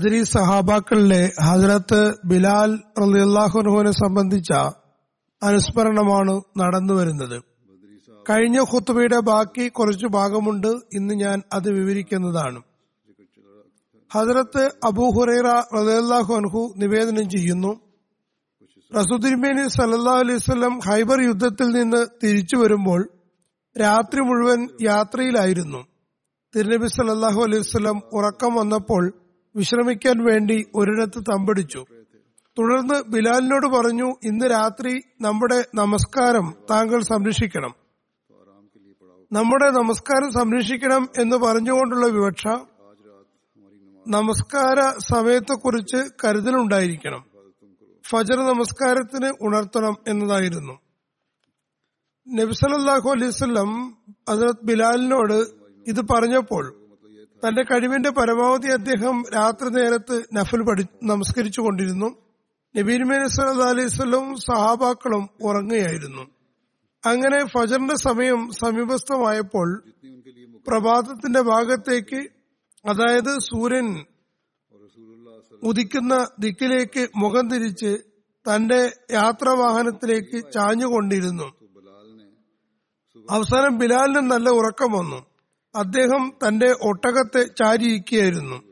ബദരി സഹാബാക്കളിലെ ഹജറത്ത് ബിലാൽ റളിയല്ലാഹുനുവിനെ സംബന്ധിച്ച അനുസ്മരണമാണ് നടന്നു വരുന്നത്. കഴിഞ്ഞ ഖുത്തുബയുടെ ബാക്കി കുറച്ചു ഭാഗമുണ്ട്. ഇന്ന് ഞാൻ അത് വിവരിക്കുന്നതാണ്. ഹജറത്ത് അബൂ ഹുറൈറ അൻഹു നിവേദനം ചെയ്യുന്നു. റസൂദിൻമേനി സല്ലാ അലൈവല്ലം ഹൈബർ യുദ്ധത്തിൽ നിന്ന് തിരിച്ചു വരുമ്പോൾ രാത്രി മുഴുവൻ യാത്രയിലായിരുന്നു. തിരുനബി സല്ലാഹു അലൈവല്ലം ഉറക്കം വന്നപ്പോൾ വിശ്രമിക്കാൻ വേണ്ടി ഒരിടത്ത് തമ്പടിച്ചു. തുടർന്ന് ബിലാലിനോട് പറഞ്ഞു ഇന്ന് രാത്രി നമ്മുടെ നമസ്കാരം താങ്കൾ സംരക്ഷിക്കണം. നമ്മുടെ നമസ്കാരം സംരക്ഷിക്കണം എന്ന് പറഞ്ഞുകൊണ്ടുള്ള വിവക്ഷ നമസ്കാര സമയത്തെക്കുറിച്ച് കരുതലുണ്ടായിരിക്കണം. ഫജർ നമസ്കാരത്തിന് ഉണർത്തണം എന്നതായിരുന്നു. നബിസലല്ലാഹു അലൈവല്ലം ഹസരത് ബിലാലിനോട് ഇത് പറഞ്ഞപ്പോൾ തന്റെ കഴിവിന്റെ പരമാവധി അദ്ദേഹം രാത്രി നേരത്ത് നഫൽ പഠി നമസ്കരിച്ചു കൊണ്ടിരുന്നു നബീർമേൻ സല്ലാ അലൈവല്ലവും സഹാബാക്കളും ഉറങ്ങുകയായിരുന്നു. അങ്ങനെ ഫജറിന്റെ സമയം സമീപസ്ഥമായപ്പോൾ പ്രഭാതത്തിന്റെ ഭാഗത്തേക്ക് അതായത് സൂര്യൻ ഉദിക്കുന്ന ദിക്കിലേക്ക് മുഖം തിരിച്ച് തന്റെ യാത്രാവാഹനത്തിലേക്ക് ചാഞ്ഞുകൊണ്ടിരുന്നു. അവസാനം ബിലാലിന് നല്ല ഉറക്കം വന്നു. അദ്ദേഹം തന്റെ ഒട്ടകത്തെ ചാരിയിരിക്കുകയായിരുന്നു.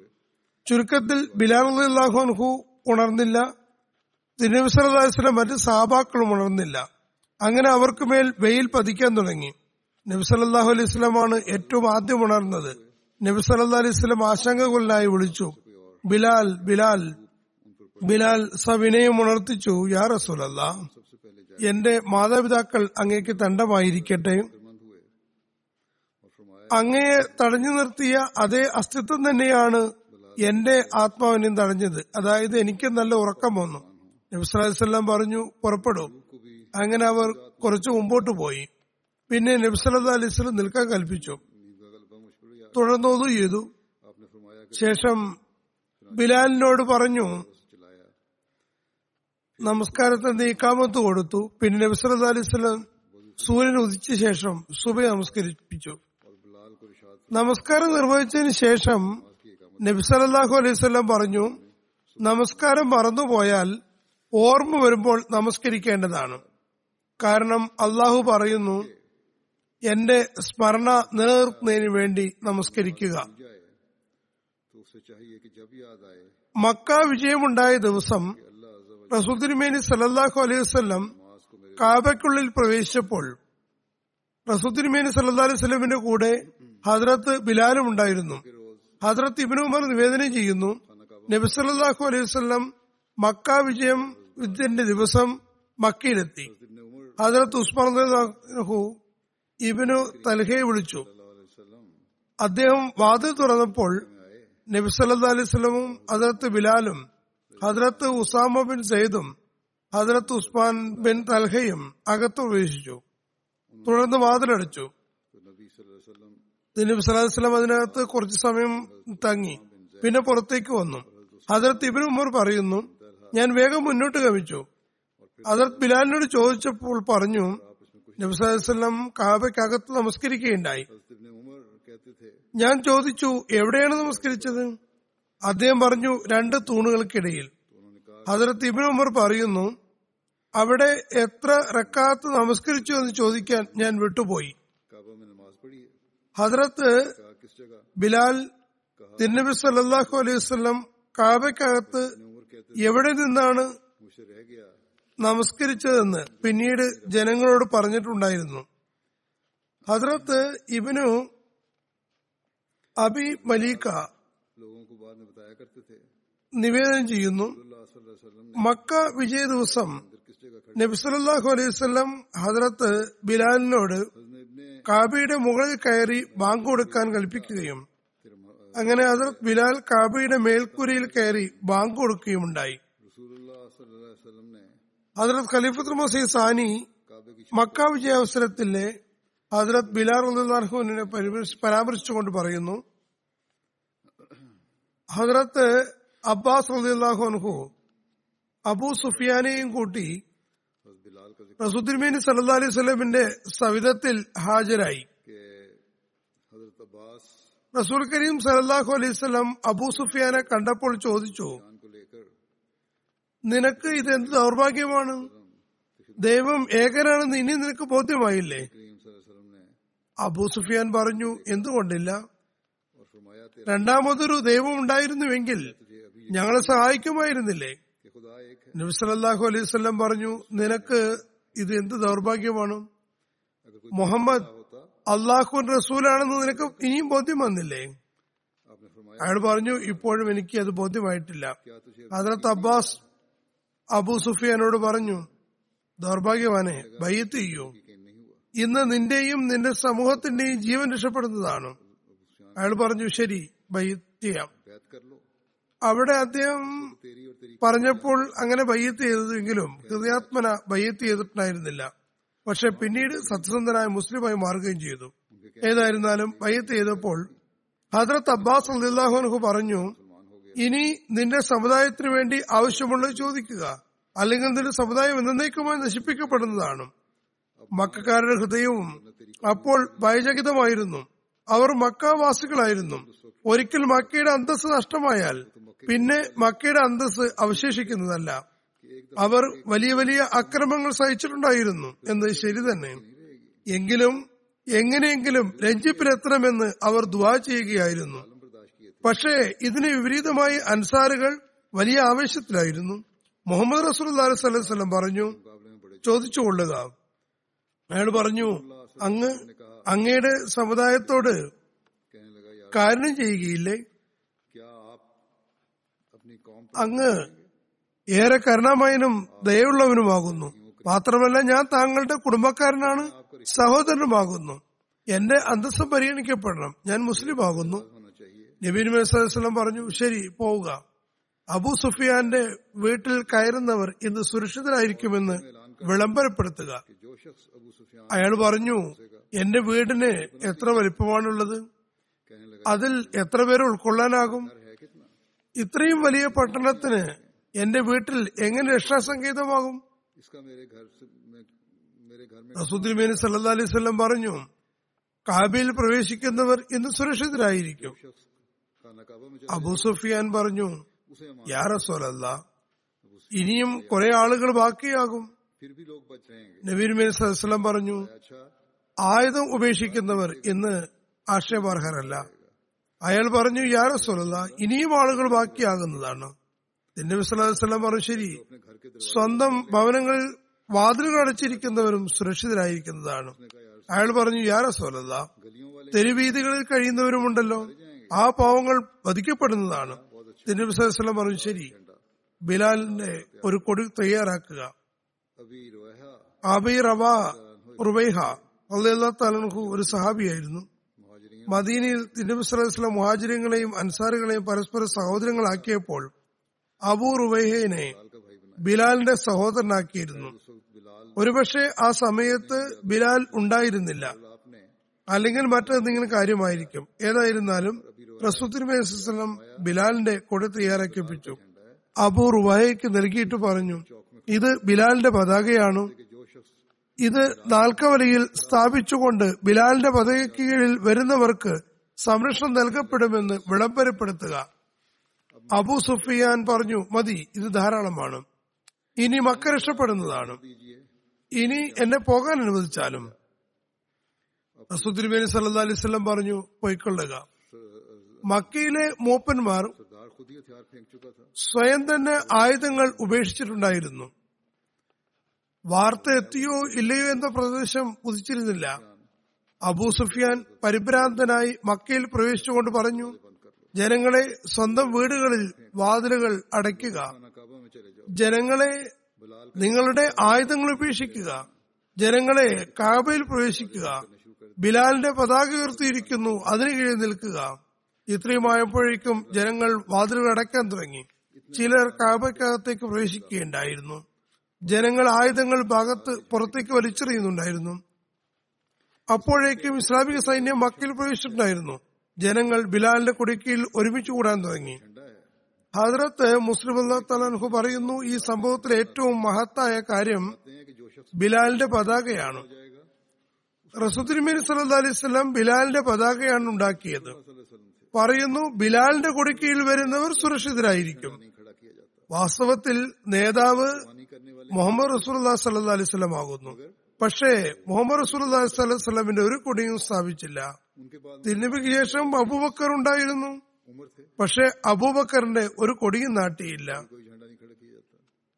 ചുരുക്കത്തിൽ ബിലാൽ അള്ളാഹുഹു ഉണർന്നില്ല. തിരുനബിസ്വലം മറ്റ് സാബാക്കളും ഉണർന്നില്ല. അങ്ങനെ അവർക്ക് മേൽ വെയിൽ പതിക്കാൻ തുടങ്ങി. നബി സല്ലാഹു അലൈഹി സ്വലമാണ് ഏറ്റവും ആദ്യം ഉണർന്നത്. നബി സല്ലാ അലൈഹി സ്വലം ആശങ്കകളിലായി വിളിച്ചു. ബിലാൽ ബിലാൽ ബിലാൽ സവിനയം ഉണർത്തിച്ചു യാ റസൂലല്ല എന്റെ മാതാപിതാക്കൾ അങ്ങേക്ക് തണ്ടമായിരിക്കട്ടെ. അങ്ങയെ തടഞ്ഞു നിർത്തിയ അതേ അസ്തിത്വം തന്നെയാണ് എന്റെ ആത്മാവിനെയും തടഞ്ഞത്. അതായത് എനിക്ക് നല്ല ഉറക്കം വന്നു. നബ്സലാസ്ലാം പറഞ്ഞു പുറപ്പെടും. അങ്ങനെ അവർ കുറച്ചു മുമ്പോട്ട് പോയി. പിന്നെ നബ്സല്ലാ അലിസ്ലം നിൽക്കാൻ കൽപ്പിച്ചു. തുടർന്നോതു ചെയ്തു. ശേഷം ബിലാലിനോട് പറഞ്ഞു നമസ്കാരത്തിന്റെ ഇക്കാമത്ത് കൊടുത്തു. പിന്നെ നബ്സല്ലാ അലിസ്ലം സൂര്യൻ ഉദിച്ച ശേഷം സുബ നമസ്കരിപ്പിച്ചു. നമസ്കാരം നിർവഹിച്ചതിന് ശേഷം നബി അലൈവല്ലം പറഞ്ഞു നമസ്കാരം മറന്നുപോയാൽ ഓർമ്മ വരുമ്പോൾ നമസ്കരിക്കേണ്ടതാണ്. കാരണം അള്ളാഹു പറയുന്നു എന്റെ സ്മരണ നിലനിർത്തുന്നതിന് വേണ്ടി നമസ്കരിക്കുക. മക്ക വിജയമുണ്ടായ ദിവസം റസൂദ്ദിൻമേനി സലല്ലാഹു അലൈഹി വസ്ലം കാബയ്ക്കുള്ളിൽ പ്രവേശിച്ചപ്പോൾ റസൂദ്ദിൻമേനി സല്ലാ അലൈഹി സ്വലമിന്റെ കൂടെ ഹദ്രത്ത് ബിലാലും ഉണ്ടായിരുന്നു. ഹദ്രത്ത് ഇബിൻ ഉമർ നിവേദനം ചെയ്യുന്നു നബി സല്ലാഹു അലൈഹി വസ്ലം മക്ക വിജയം യുദ്ധത്തിന്റെ ദിവസം മക്കയിലെത്തി. ഹദ്രത്ത് ഉസ്മാൻ ഇബിനു തൽഹയെ വിളിച്ചു. അദ്ദേഹം വാതിൽ തുറന്നപ്പോൾ നബി സല്ലാ അലൈഹി സ്വലമും ഹദ്രത്ത് ബിലാലും ഹദ്രത്ത് ഉസാമ ബിൻ സെയ്ദും ഹദ്രത്ത് ഉസ്മാൻ ബിൻ തൽഹയും അകത്ത് പ്രവേശിച്ചു. തുടർന്ന് വാതിലടച്ചു. നബി സലാഹു വസ്ലാം അതിനകത്ത് കുറച്ചു സമയം തങ്ങി. പിന്നെ പുറത്തേക്ക് വന്നു. ഹജറത്ത് ഇബിൻ ഉമർ പറയുന്നു ഞാൻ വേഗം മുന്നോട്ട് ഗമിച്ചു ഹജറത്ത് ബിലാലിനോട് ചോദിച്ചപ്പോൾ പറഞ്ഞു നബി സലാഹു വസ്ലം കാബയ്ക്കകത്ത് നമസ്കരിക്കുകയുണ്ടായി. ഞാൻ ചോദിച്ചു എവിടെയാണ് നമസ്കരിച്ചത്? അദ്ദേഹം പറഞ്ഞു രണ്ട് തൂണുകൾക്കിടയിൽ. ഹജറത്ത് ഇബിൻ ഉമർ പറയുന്നു അവിടെ എത്ര റക്കാത്ത് നമസ്കരിച്ചു എന്ന് ചോദിക്കാൻ ഞാൻ വിട്ടുപോയി. ഹദ്രത്ത് ബിലാൽ തിരുനബി സല്ലാഹു അലൈഹി വസ്ലം കാബയ്ക്കകത്ത് എവിടെ നിന്നാണ് നമസ്കരിച്ചതെന്ന് പിന്നീട് ജനങ്ങളോട് പറഞ്ഞിട്ടുണ്ടായിരുന്നു. ഹദ്രത്ത് ഇബിനു അബി മലീക്ക നിവേദനം ചെയ്യുന്നു. മക്ക വിജയ ദിവസം നബിസ്വല്ലാഹു അലൈഹി സ്വലം ഹദ്രത്ത് ബിലാലിനോട് കാബയുടെ മുകളിൽ കയറി ബാങ്ക് കൊടുക്കാൻ കൽപ്പിക്കുകയും അങ്ങനെ അതർ ബിലാൽ കാബയുടെ മേൽക്കൂരയിൽ കയറി ബാങ്ക് കൊടുക്കുകയും ഉണ്ടായി. ഹസരത് ഖലീഫത്ത് മസീദ് സാനി മക്ക വിജയാവസരത്തിലെ ഹസരത് ബിലാൽ റഹ്മാനെ പരാമർശിച്ചുകൊണ്ട് പറയുന്നു ഹസരത്ത് അബ്ബാസ് റലിഹു അബൂ സുഫിയാനെയും കൂട്ടി റസൂദ്ദിൻമീൻ സല്ലാ അലൈഹി സ്വലമിന്റെ സവിധത്തിൽ ഹാജരായി. റസൂൽ കരീം സലല്ലാഹു അലൈഹി സ്വലം അബൂ സുഫിയാനെ കണ്ടപ്പോൾ ചോദിച്ചു നിനക്ക് ഇത് എന്ത് ദൗർഭാഗ്യമാണ്? ദൈവം ഏകനാണെന്ന് ഇനി നിനക്ക് ബോധ്യമായില്ലേ? അബൂ സുഫിയാൻ പറഞ്ഞു എന്തുകൊണ്ടില്ല? രണ്ടാമതൊരു ദൈവം ഉണ്ടായിരുന്നുവെങ്കിൽ ഞങ്ങളെ സഹായിക്കുമായിരുന്നില്ലേ? നബിസ് അലൈഹി വല്ലം പറഞ്ഞു നിനക്ക് ഇത് എന്ത് ദൗർഭാഗ്യമാണ്? മുഹമ്മദ് അള്ളാഹു റസൂലാണെന്ന് നിനക്ക് ഇനിയും ബോധ്യം വന്നില്ലേ? അയാൾ പറഞ്ഞു ഇപ്പോഴും എനിക്ക് അത് ബോധ്യമായിട്ടില്ല. ഹജറത്ത് അബ്ബാസ് അബു സുഫിയാനോട് പറഞ്ഞു ദൗർഭാഗ്യവാനെ ബയ്യത്ത് ചെയ്യൂ. ഇന്ന് നിന്റെയും നിന്റെ സമൂഹത്തിന്റെയും ജീവൻ രക്ഷപ്പെടുന്നതാണ്. അയാൾ പറഞ്ഞു ശരി ബയ്യത്ത് ചെയ്യാം. അവിടെ അദ്ദേഹം പറഞ്ഞപ്പോൾ അങ്ങനെ ബയ്യത്ത് ചെയ്തതെങ്കിലും ഹൃദയാത്മന ബയ്യത്ത് ചെയ്തിട്ടുണ്ടായിരുന്നില്ല. പക്ഷെ പിന്നീട് സത്യസന്ധനായ മുസ്ലിമായി മാറുകയും ചെയ്തു. ഏതായിരുന്നാലും ബയ്യത്ത് ചെയ്തപ്പോൾ ഹജ്രത്ത് അബ്ബാസ് അള്ളാഹുനഹു പറഞ്ഞു ഇനി നിന്റെ സമുദായത്തിന് വേണ്ടി ആവശ്യമുള്ളത് ചോദിക്കുക. അല്ലെങ്കിൽ നിന്റെ സമുദായം എന്നേക്കുമായി നശിപ്പിക്കപ്പെടുന്നതാണ്. മക്കാരുടെ ഹൃദയവും അപ്പോൾ ഭയചകിതമായിരുന്നു. അവർ മക്കാവാസികളായിരുന്നു. ഒരിക്കൽ മക്കയുടെ അന്തസ് നഷ്ടമായാൽ പിന്നെ മക്കയുടെ അന്തസ് അവശേഷിക്കുന്നതല്ല. അവർ വലിയ വലിയ അക്രമങ്ങൾ സഹിച്ചിട്ടുണ്ടായിരുന്നു എന്നത് ശരി തന്നെ. എങ്കിലും എങ്ങനെയെങ്കിലും രഞ്ജിപ്പിലെത്തണമെന്ന് അവർ ദ്വാ ചെയ്യുകയായിരുന്നു. പക്ഷേ ഇതിന് വിപരീതമായി അൻസാറുകൾ വലിയ ആവേശത്തിലായിരുന്നു. മുഹമ്മദ് റസൂൽ അലൈഹി പറഞ്ഞു ചോദിച്ചു കൊള്ളുക അയാൾ പറഞ്ഞു അങ്ങ് അങ്ങയുടെ സമുദായത്തോട് കാരണം ചെയ്യുകയില്ലേ? അങ്ങ് ഏറെ കരുണാമയനും ദയുള്ളവനുമാകുന്നു മാത്രമല്ല ഞാൻ താങ്കളുടെ കുടുംബക്കാരനാണ് സഹോദരനുമാകുന്നു. എന്റെ അന്തസ്സ് പരിഗണിക്കപ്പെടണം. ഞാൻ മുസ്ലിം ആകുന്നു നബീൻ മേസ്വലം പറഞ്ഞു ശരി പോവുക. അബു സുഫിയാന്റെ വീട്ടിൽ കയറുന്നവർ ഇന്ന് സുരക്ഷിതരായിരിക്കുമെന്ന് വിളംബരപ്പെടുത്തുക. അയാൾ പറഞ്ഞു എന്റെ വീടിന് എത്ര വലിപ്പമാണുള്ളത്? അതിൽ എത്ര പേരെ ഉൾക്കൊള്ളാനാകും? ഇത്രയും വലിയ പട്ടണത്തിന് എന്റെ വീട്ടിൽ എങ്ങനെ രക്ഷാസങ്കേതമാകും? അസുദ്ദീൻ സല്ലാ അലൈവല്ലം പറഞ്ഞു കാബിയിൽ പ്രവേശിക്കുന്നവർ ഇന്ന് സുരക്ഷിതരായിരിക്കും. അബു സുഫിയാൻ പറഞ്ഞു യാറസോലല്ല ഇനിയും കുറെ ആളുകൾ ബാക്കിയാകും. നബീൻ മീൻ പറഞ്ഞു ആയുധം ഉപേക്ഷിക്കുന്നവർ ഇന്ന് ആക്ഷേപാർഹരല്ല അയാൾ പറഞ്ഞു യാ റസൂലല്ല ഇനിയും ആളുകൾ ബാക്കിയാകുന്നതാണ്. എന്റെ വിസ്ലാസ്ലാം പറഞ്ഞു ശരി സ്വന്തം ഭവനങ്ങളിൽ വാതിലുകൾ അടച്ചിരിക്കുന്നവരും സുരക്ഷിതരായിരിക്കുന്നതാണ്. അയാൾ പറഞ്ഞു യാ റസൂലല്ല തെരുവീതികളിൽ കഴിയുന്നവരുമുണ്ടല്ലോ ആ പാവങ്ങൾ വധിക്കപ്പെടുന്നതാണ്. തിരുവിസ്ലാം പറഞ്ഞു ശരി ബിലാലിന്റെ ഒരു കൊടി തയ്യാറാക്കുക. അബി റബ റുബൈഹ അള്ളാഹു ഒരു സഹാബിയായിരുന്നു. മദീനയിൽ തിരുമിസ്ലാം മുഹാജിരങ്ങളെയും അൻസാറുകളെയും പരസ്പര സഹോദരങ്ങളാക്കിയപ്പോൾ അബൂ റുവൈഹനെ ബിലാലിന്റെ സഹോദരനാക്കിയിരുന്നു. ഒരുപക്ഷെ ആ സമയത്ത് ബിലാൽ ഉണ്ടായിരുന്നില്ല. അല്ലെങ്കിൽ മറ്റെന്തെങ്കിലും കാര്യമായിരിക്കും. ഏതായിരുന്നാലും റസൂത്തിനുമേസ്ലം ബിലാലിന്റെ കൊട തയ്യാറാക്കിപ്പിച്ചു. അബൂ റുവായയ്ക്ക് നൽകിയിട്ട് പറഞ്ഞു ഇത് ബിലാലിന്റെ പതാകയാണ്. ഇത് നാൽക്കവലയിൽ സ്ഥാപിച്ചുകൊണ്ട് ബിലാലിന്റെ പദവിക്ക് കീഴിൽ വരുന്നവർക്ക് സംരക്ഷണം നൽകപ്പെടുമെന്ന് വിളംബരപ്പെടുത്തുക. അബു സുഫിയാൻ പറഞ്ഞു മതി ഇത് ധാരാളമാണ്. ഇനി മക്ക രക്ഷപ്പെടുന്നതാണ്. ഇനി എന്നെ പോകാൻ അനുവദിച്ചാലും. സുദ്രിബേനി സല്ലാ അലൈവല്ലം പറഞ്ഞു പൊയ്ക്കൊള്ളുക. മക്കയിലെ മൂപ്പന്മാർ സ്വയം തന്നെ ആയുധങ്ങൾ ഉപേക്ഷിച്ചിട്ടുണ്ടായിരുന്നു. വാർത്ത എത്തിയോ ഇല്ലയോ എന്ന പ്രദേശം ഉദിച്ചിരുന്നില്ല. അബൂ സുഫിയാൻ പരിഭ്രാന്തനായി മക്കയിൽ പ്രവേശിച്ചുകൊണ്ട് പറഞ്ഞു ജനങ്ങളെ സ്വന്തം വീടുകളിൽ വാതിലുകൾ അടയ്ക്കുക. ജനങ്ങളെ നിങ്ങളുടെ ആയുധങ്ങൾ ഉപേക്ഷിക്കുക. ജനങ്ങളെ കാബയിൽ പ്രവേശിക്കുക. ബിലാലിന്റെ പതാക ഉയർത്തിയിരിക്കുന്നു അതിന് കീഴിൽ നിൽക്കുക. ഇത്രയുമായപ്പോഴേക്കും ജനങ്ങൾ വാതിലുകൾ അടയ്ക്കാൻ തുടങ്ങി. ചിലർ കാബയ്ക്കകത്തേക്ക് പ്രവേശിക്കുകയുണ്ടായിരുന്നു. ജനങ്ങൾ ആയുധങ്ങൾ ഭാഗത്ത് പുറത്തേക്ക് വലിച്ചെറിയുന്നുണ്ടായിരുന്നു. അപ്പോഴേക്കും ഇസ്ലാമിക സൈന്യം മക്കിൽ പ്രവേശിച്ചിട്ടുണ്ടായിരുന്നു. ജനങ്ങൾ ബിലാലിന്റെ കുടുക്കിയിൽ ഒരുമിച്ച് കൂടാൻ തുടങ്ങി. ഹജറത്ത് മുസ്ലിം അള്ളാഹു പറയുന്നു ഈ സംഭവത്തിലെ ഏറ്റവും മഹത്തായ കാര്യം ബിലാലിന്റെ പതാകയാണ്. റസുദ്ദിൻമീൻ സല്ല അലിസ്ലാം ബിലാലിന്റെ പതാകയാണ് ഉണ്ടാക്കിയത്. പറയുന്നു ബിലാലിന്റെ കുടുക്കിയിൽ വരുന്നവർ സുരക്ഷിതരായിരിക്കും. വാസ്തവത്തിൽ നേതാവ് മുഹമ്മദ് റസൂൽ സല്ലാ സ്വലം ആകുന്നു. പക്ഷേ മുഹമ്മദ് റസൂൽ സ്വലമിന്റെ ഒരു കൊടിയും സ്ഥാപിച്ചില്ല. തിരുനബിക്ക് ശേഷം അബൂബക്കർ ഉണ്ടായിരുന്നു. പക്ഷെ അബൂബക്കറിന്റെ ഒരു കൊടിയും നാട്ടിയില്ല.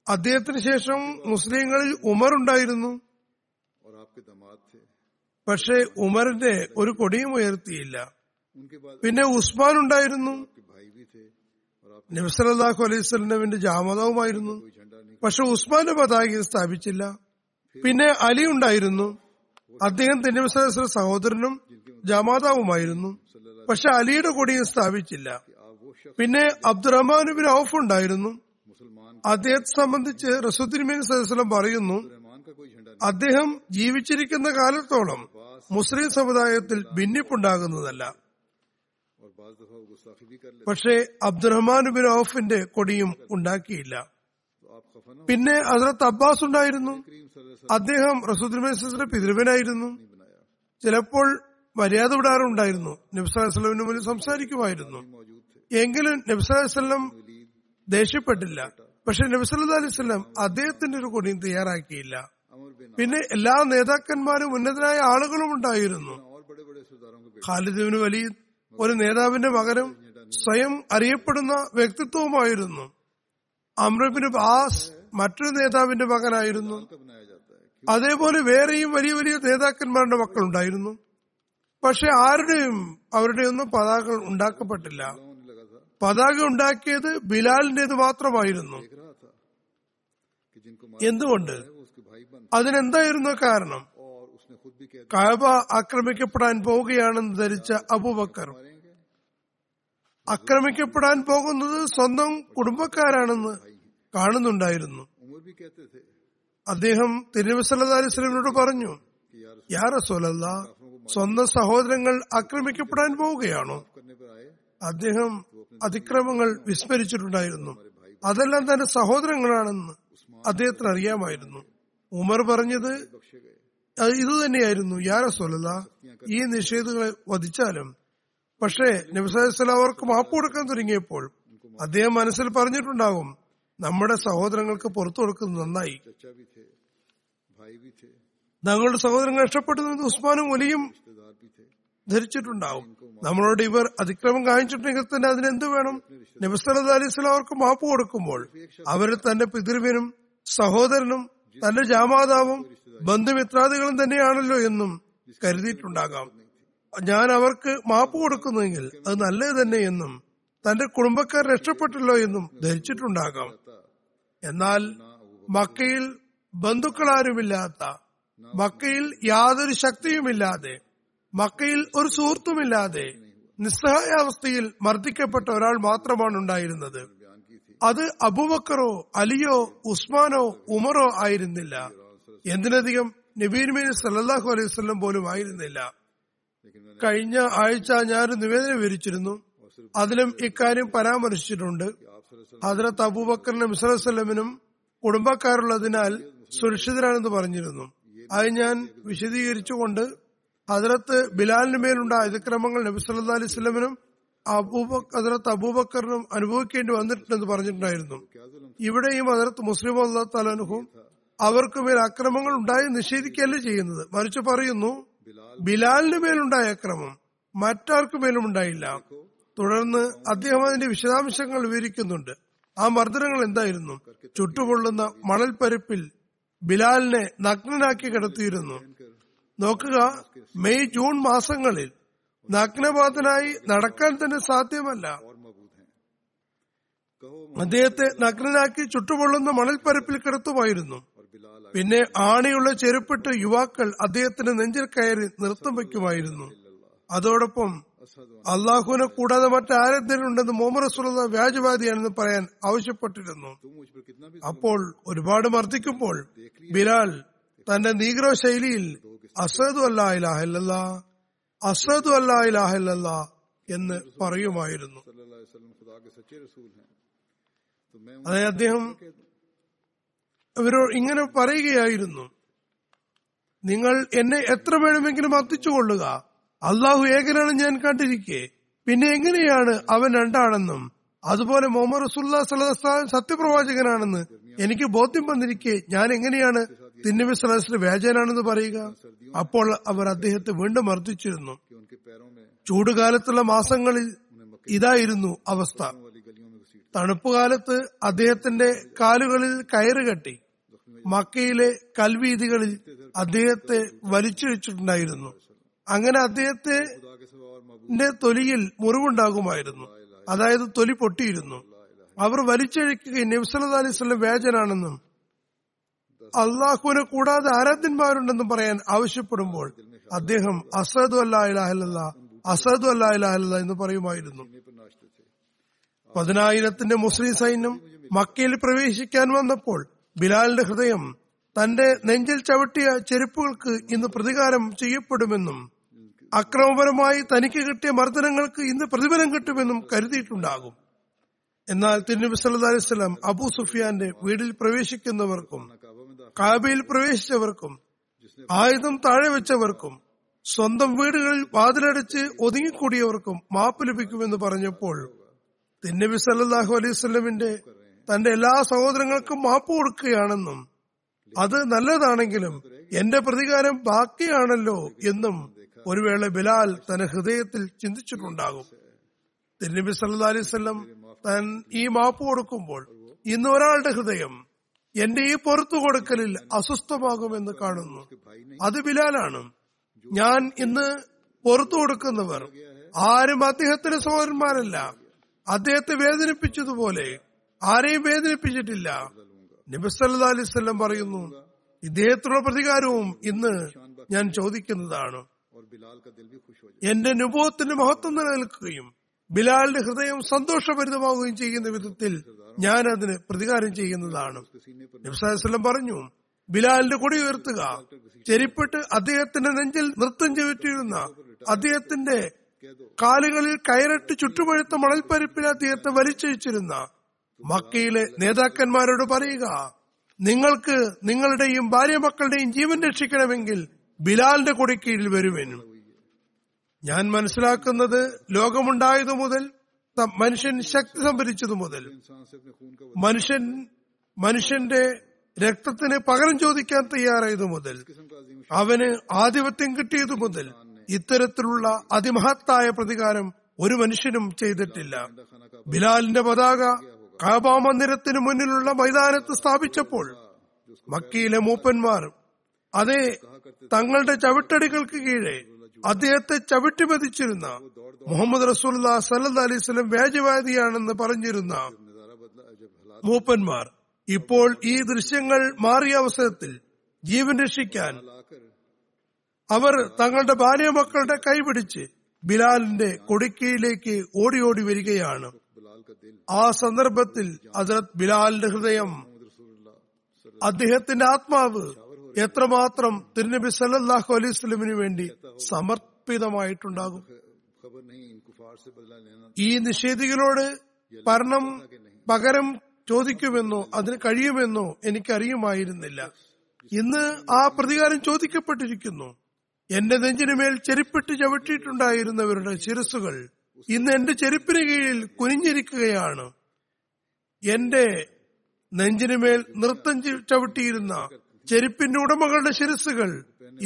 അദ്ദേഹത്തിന് ശേഷം മുസ്ലിങ്ങളിൽ ഉമർ ഉണ്ടായിരുന്നു. പക്ഷേ ഉമറിന്റെ ഒരു കൊടിയും ഉയർത്തിയില്ല. പിന്നെ ഉസ്മാൻ ഉണ്ടായിരുന്നു. നബ്സലാഹു അലൈഹി സ്വലമിന്റെ ജാമതാവുമായിരുന്നു. പക്ഷെ ഉസ്മാന്റെ പതാക സ്ഥാപിച്ചില്ല. പിന്നെ അലി ഉണ്ടായിരുന്നു. അദ്ദേഹം തെന്നിമസ്ര സഹോദരനും ജമാതാവുമായിരുന്നു. പക്ഷെ അലിയുടെ കൊടിയും സ്ഥാപിച്ചില്ല. പിന്നെ അബ്ദുറഹ്മാൻ ബിൻ ഔഫ് ഉണ്ടായിരുന്നു. അദ്ദേഹത്തെ സംബന്ധിച്ച് റസുദ്ദീൻ സദസ്ലം പറയുന്നു അദ്ദേഹം ജീവിച്ചിരിക്കുന്ന കാലത്തോളം മുസ്ലിം സമുദായത്തിൽ ഭിന്നിപ്പുണ്ടാകുന്നതല്ല. പക്ഷേ അബ്ദുറഹ്മാൻ ബിൻ ഔഫിന്റെ കൊടിയും ഉണ്ടാക്കിയില്ല. പിന്നെ ഹസരത്ത് അബ്ബാസ് ഉണ്ടായിരുന്നു. അദ്ദേഹം റസൂദ്ദിന്റെ പിതൃവനായിരുന്നു. ചിലപ്പോൾ മര്യാദ വിടാറുണ്ടായിരുന്നു. നബ്സാഹുസ്ലമിന് മുന്നിൽ സംസാരിക്കുമായിരുന്നു. എങ്കിലും നബ്സാഹുസ്ലം ദേഷ്യപ്പെട്ടില്ല. പക്ഷെ നബ്സല്ലാ അലൈവല്ലം അദ്ദേഹത്തിന്റെ ഒരു കൊടിയും തയ്യാറാക്കിയില്ല. പിന്നെ എല്ലാ നേതാക്കന്മാരും ഉന്നതരായ ആളുകളും ഉണ്ടായിരുന്നു. ഖാലിദിന് വലിയ ഒരു നേതാവിന്റെ പകരം സ്വയം അറിയപ്പെടുന്ന വ്യക്തിത്വവുമായിരുന്നു. അമ്രബിന് ബാസ് മറ്റൊരു നേതാവിന്റെ മകനായിരുന്നു. അതേപോലെ വേറെയും വലിയ വലിയ നേതാക്കന്മാരുടെ മക്കളുണ്ടായിരുന്നു. പക്ഷെ ആരുടെയും അവരുടെയൊന്നും പതാക ഉണ്ടാക്കപ്പെട്ടില്ല. പതാക ഉണ്ടാക്കിയത് ബിലാലിന്റേത് മാത്രമായിരുന്നു. എന്തുകൊണ്ട്? അതിനെന്തായിരുന്നു കാരണം? കഅബ ആക്രമിക്കപ്പെടാൻ പോവുകയാണെന്ന് ധരിച്ച അബൂബക്കർ. ആക്രമിക്കപ്പെടാൻ പോകുന്നത് സ്വന്തം കുടുംബക്കാരാണെന്ന് കാണുന്നുണ്ടായിരുന്നു. അദ്ദേഹം തിരുവസലതാലിസ്ലമിനോട് പറഞ്ഞു യാ റസൂലല്ല സ്വന്തം സഹോദരങ്ങൾ ആക്രമിക്കപ്പെടാൻ പോവുകയാണോ? അദ്ദേഹം അതിക്രമങ്ങൾ വിസ്മരിച്ചിട്ടുണ്ടായിരുന്നു. അതെല്ലാം തന്റെ സഹോദരങ്ങളാണെന്ന് അദ്ദേഹത്തിന് അറിയാമായിരുന്നു. ഉമർ പറഞ്ഞത് ഇത് തന്നെയായിരുന്നു യാരസ്വലല്ല ഈ നിഷേധങ്ങളെ വധിച്ചാലും. പക്ഷേ നബിസ്ലാം അവർക്ക് മാപ്പ് കൊടുക്കാൻ തുടങ്ങിയപ്പോൾ അദ്ദേഹം മനസ്സിൽ പറഞ്ഞിട്ടുണ്ടാകും നമ്മുടെ സഹോദരങ്ങൾക്ക് പുറത്തു കൊടുക്കുന്നത് നന്നായി. ഞങ്ങളുടെ സഹോദരങ്ങൾ ഇഷ്ടപ്പെട്ടിരുന്നത് ഉസ്മാനും ഒലിയും ധരിച്ചിട്ടുണ്ടാവും. നമ്മളോട് ഇവർ അതിക്രമം കാണിച്ചിട്ടുണ്ടെങ്കിൽ തന്നെ അതിനെന്ത് വേണം? നബിസ്വലത് അലിസ്ലാം അവർക്ക് മാപ്പ് കൊടുക്കുമ്പോൾ അവർ തന്റെ പിതൃവിനും സഹോദരനും തന്റെ ജാമാതാവും ബന്ധുമിത്രാദികളും തന്നെയാണല്ലോ എന്നും കരുതിയിട്ടുണ്ടാകാം. ഞാൻ അവർക്ക് മാപ്പ് കൊടുക്കുന്നെങ്കിൽ അത് നല്ലത് തന്നെയെന്നും തന്റെ കുടുംബക്കാർ രക്ഷപ്പെട്ടല്ലോ എന്നും ധരിച്ചിട്ടുണ്ടാകാം. എന്നാൽ മക്കയിൽ ബന്ധുക്കളാരുമില്ലാത്ത മക്കയിൽ യാതൊരു ശക്തിയുമില്ലാതെ മക്കയിൽ ഒരു സുഹൃത്തുമില്ലാതെ നിസ്സഹായാവസ്ഥയിൽ മർദ്ദിക്കപ്പെട്ട ഒരാൾ മാത്രമാണ് ഉണ്ടായിരുന്നത് അത് അബുബക്കറോ അലിയോ ഉസ്മാനോ ഉമറോ ആയിരുന്നില്ല. എന്തിനധികം നബീൻ മീൻ സല്ലാഹു അലൈഹി സ്വല്ലം പോലും ആയിരുന്നില്ല. കഴിഞ്ഞ ആഴ്ച ഞാൻ നിവേദനം വിവരിച്ചിരുന്നു. അതിലും ഇക്കാര്യം പരാമർശിച്ചിട്ടുണ്ട്. ഹജറത്ത് അബൂബക്കറിനും മിസ്ലമിനും കുടുംബക്കാരുള്ളതിനാൽ സുരക്ഷിതരാണെന്ന് പറഞ്ഞിരുന്നു. അത് ഞാൻ വിശദീകരിച്ചുകൊണ്ട് ഹജറത്ത് ബിലാലിന് മേലുണ്ടായ അതിക്രമങ്ങൾ നബി സല്ലാ അലൈഹി സ്വലമിനും ഹജറത്ത് അബൂബക്കറിനും അനുഭവിക്കേണ്ടി വന്നിട്ടുണ്ടെന്ന് പറഞ്ഞിട്ടുണ്ടായിരുന്നു. ഇവിടെയും ഹജറത്ത് മുസ്ലിം അള്ളാഹ് തലനുഹും അവർക്ക് മേൽ അക്രമങ്ങൾ ഉണ്ടായി നിഷേധിക്കുകയല്ല ചെയ്യുന്നത്. മറിച്ച് പറയുന്നു ബിലാലിന് മേലുണ്ടായ അക്രമം മറ്റാർക്കു മേലും ഉണ്ടായില്ല. തുടർന്ന് അദ്ദേഹം അതിന്റെ വിശദാംശങ്ങൾ വിവരിക്കുന്നുണ്ട്. ആ മർദ്ദനങ്ങൾ എന്തായിരുന്നു? ചുട്ടുപൊള്ളുന്ന മണൽപ്പരപ്പിൽ ബിലാലിനെ നഗ്നനാക്കി കിടത്തിയിരുന്നു. നോക്കുക മെയ് ജൂൺ മാസങ്ങളിൽ നഗ്നപാതനായി നടക്കാൻ തന്നെ സാധ്യമല്ല. അദ്ദേഹത്തെ നഗ്നനാക്കി ചുട്ടുപൊള്ളുന്ന മണൽപ്പരപ്പിൽ കിടത്തുമായിരുന്നു. പിന്നെ ആണിയുള്ള ചെരുപ്പിട്ട് യുവാക്കൾ അദ്ദേഹത്തിന്റെ നെഞ്ചിൽ കയറി നൃത്തം വയ്ക്കുമായിരുന്നു. അതോടൊപ്പം അള്ളാഹുവിനെ കൂടാതെ മറ്റാരെന്തെങ്കിലും ഉണ്ടെന്ന് മോമർ റസൂല വ്യാജവാദിയാണെന്ന് പറയാൻ ആവശ്യപ്പെട്ടിരുന്നു. അപ്പോൾ ഒരുപാട് മർദ്ദിക്കുമ്പോൾ ബിലാൽ തന്റെ നീഗ്രോ ശൈലിയിൽ അസദു അല്ലാ അസദു അല്ലാ എന്ന് പറയുമായിരുന്നു. അതായത് അദ്ദേഹം ഇവരോട് ഇങ്ങനെ പറയുകയായിരുന്നു. നിങ്ങൾ എന്നെ എത്ര വേണമെങ്കിലും മർദ്ദിച്ചുകൊള്ളുക അള്ളാഹു ഏകനാണ് ഞാൻ കണ്ടിരിക്കെ. പിന്നെ എങ്ങനെയാണ് അവൻ രണ്ടാണെന്നും? അതുപോലെ മുഹമ്മദ് റസുല്ലാ സലഹ്സ്ലാം സത്യപ്രവാചകനാണെന്ന് എനിക്ക് ബോധ്യം വന്നിരിക്കെ. ഞാൻ എങ്ങനെയാണ്? തിന്നബി സലഹ്സിന് വേജനാണെന്ന് പറയുക? അപ്പോൾ അവർ അദ്ദേഹത്തെ വീണ്ടും മർദ്ദിച്ചിരുന്നു. ചൂടുകാലത്തുള്ള മാസങ്ങളിൽ ഇതായിരുന്നു അവസ്ഥ. തണുപ്പുകാലത്ത് അദ്ദേഹത്തിന്റെ കാലുകളിൽ കയറ് കെട്ടി. മക്കയിലെ കൽവീതികളിൽ അദ്ദേഹത്തെ വലിച്ചു വെച്ചിട്ടുണ്ടായിരുന്നു അങ്ങനെ അദ്ദേഹത്തിന്റെ തൊലിയിൽ മുറിവുണ്ടാകുമായിരുന്നു. അതായത് തൊലി പൊട്ടിയിരുന്നു. അവർ വലിച്ചഴിക്കുകയും നബ്സല്ലാ അലൈവല്ലം വേജനാണെന്നും അള്ളാഹുവിനെ കൂടാതെ ആരാധ്യന്മാരുണ്ടെന്നും പറയാൻ ആവശ്യപ്പെടുമ്പോൾ അദ്ദേഹം അസദു അല്ലാഹില്ല അസദു അല്ലാഹില്ല എന്ന് പറയുമായിരുന്നു. പതിനായിരത്തിന്റെ മുസ്ലിം സൈന്യം മക്കയിൽ പ്രവേശിക്കാൻ വന്നപ്പോൾ ബിലാലിന്റെ ഹൃദയം തന്റെ നെഞ്ചിൽ ചവിട്ടിയ ചെരുപ്പുകൾക്ക് ഇന്ന് പ്രതികാരം ചെയ്യപ്പെടുമെന്നും അക്രമപരമായി തനിക്ക് കിട്ടിയ മർദ്ദനങ്ങൾക്ക് ഇന്ന് പ്രതിഫലം കിട്ടുമെന്നും കരുതിയിട്ടുണ്ടാകും. എന്നാൽ തിരുനബി സല്ലു അലൈവല്ലാം അബു സുഫിയാന്റെ വീടിൽ പ്രവേശിക്കുന്നവർക്കും കാബയിൽ പ്രവേശിച്ചവർക്കും ആയുധം താഴെ വെച്ചവർക്കും സ്വന്തം വീടുകളിൽ വാതിലടിച്ച് ഒതുങ്ങിക്കൂടിയവർക്കും മാപ്പ് ലഭിക്കുമെന്ന് പറഞ്ഞപ്പോൾ തിന്നബി സല്ലാഹു അലൈവല്ലമിന്റെ തന്റെ എല്ലാ സഹോദരങ്ങൾക്കും മാപ്പ് കൊടുക്കുകയാണെന്നും അത് നല്ലതാണെങ്കിലും എന്റെ പ്രതികാരം ബാക്കിയാണല്ലോ എന്നും ഒരു വേള ബിലാൽ തന്റെ ഹൃദയത്തിൽ ചിന്തിച്ചിട്ടുണ്ടാകും. തിരുനബി സല്ലാ അലൈഹി സ്വലം താൻ ഈ മാപ്പ് കൊടുക്കുമ്പോൾ ഇന്ന് ഒരാളുടെ ഹൃദയം എന്റെ ഈ പുറത്തു കൊടുക്കലിൽ അസ്വസ്ഥമാകുമെന്ന് കാണുന്നു. അത് ബിലാലാണ്. ഞാൻ ഇന്ന് പുറത്തു കൊടുക്കുന്നവർ ആരും അദ്ദേഹത്തിന്റെ സഹോദരന്മാരല്ല. അദ്ദേഹത്തെ വേദനിപ്പിച്ചതുപോലെ ആരെയും വേദനിപ്പിച്ചിട്ടില്ല. നബിസല്ലാ അലൈവല്ലം പറയുന്നു ഇദ്ദേഹത്തിനുള്ള പ്രതികാരവും ഇന്ന് ഞാൻ ചോദിക്കുന്നതാണ്. എന്റെ നുഭവത്തിന്റെ മഹത്വം നിലനിൽക്കുകയും ബിലാലിന്റെ ഹൃദയം സന്തോഷഭരിതമാവുകയും ചെയ്യുന്ന വിധത്തിൽ ഞാൻ അതിന് പ്രതികാരം ചെയ്യുന്നതാണ്. നബ്സാസ്ലം പറഞ്ഞു ബിലാലിന്റെ കൊടി ഉയർത്തുക. ചെരിപ്പെട്ട് അദ്ദേഹത്തിന്റെ നെഞ്ചിൽ നൃത്തം ചെയ്തിരുന്ന അദ്ദേഹത്തിന്റെ കാലുകളിൽ കയറിട്ട് ചുറ്റുപഴുത്ത മണൽപ്പരിപ്പിൽ അദ്ദേഹത്തെ വലിച്ചഴിച്ചിരുന്ന മക്കയിലെ നേതാക്കന്മാരോട് പറയുക നിങ്ങൾക്ക് നിങ്ങളുടെയും ഭാര്യ മക്കളുടെയും ജീവൻ രക്ഷിക്കണമെങ്കിൽ ബിലാലിന്റെ കൊടിക്കീഴിൽ വരുമെന്നും. ഞാൻ മനസ്സിലാക്കുന്നത് ലോകമുണ്ടായതു മുതൽ മനുഷ്യൻ ശക്തി സംഭരിച്ചതു മുതൽ. മനുഷ്യൻ മനുഷ്യന്റെ രക്തത്തിന് പകരം ചോദിക്കാൻ തയ്യാറായതു മുതൽ അവന് ആധിപത്യം കിട്ടിയതു മുതൽ ഇത്തരത്തിലുള്ള അതിമഹത്തായ പ്രതികാരം ഒരു മനുഷ്യനും ചെയ്തിട്ടില്ല. ബിലാലിന്റെ പതാക കാബാ മന്ദിരത്തിന് മുന്നിലുള്ള മൈതാനത്ത് സ്ഥാപിച്ചപ്പോൾ മക്കിയിലെ മൂപ്പന്മാർ അതെ തങ്ങളുടെ ചവിട്ടടികൾക്ക് കീഴെ അദ്ദേഹത്തെ ചവിട്ടി മതിച്ചിരുന്ന മുഹമ്മദ് റസൂല്ല സല്ലദ് അലൈസ്ലം വ്യാജവാദിയാണെന്ന് പറഞ്ഞിരുന്ന മൂപ്പന്മാർ ഇപ്പോൾ ഈ ദൃശ്യങ്ങൾ മാറിയ അവസരത്തിൽ ജീവൻ രക്ഷിക്കാൻ അവർ തങ്ങളുടെ ബാല്യമക്കളുടെ കൈപിടിച്ച് ബിലാലിന്റെ കൊടുക്കയിലേക്ക് ഓടി ഓടി വരികയാണ്. ആ സന്ദർഭത്തിൽ ഹസരത് ബിലാലിന്റെ ഹൃദയം അദ്ദേഹത്തിന്റെ ആത്മാവ് എത്രമാത്രം തിരുനബി സല്ലാഹു അലൈഹി സ്വലമിന് വേണ്ടി സമർപ്പിതമായിട്ടുണ്ടാകും? ഈ നിഷേധികളോട് ഭരണം പകരം ചോദിക്കുമെന്നോ അതിന് കഴിയുമെന്നോ എനിക്കറിയുമായിരുന്നില്ല. ഇന്ന് ആ പ്രതികാരം ചോദിക്കപ്പെട്ടിരിക്കുന്നു. എന്റെ നെഞ്ചിനുമേൽ ചെരുപ്പിട്ട് ചവിട്ടിയിട്ടുണ്ടായിരുന്നവരുടെ ശിരസുകൾ ഇന്ന് എന്റെ ചെരുപ്പിന് കീഴിൽ കുനിഞ്ഞിരിക്കുകയാണ്. എന്റെ നെഞ്ചിനുമേൽ നൃത്തം ചവിട്ടിയിരുന്ന ചെരുപ്പിന്റെ ഉടമകളുടെ ശിരസുകൾ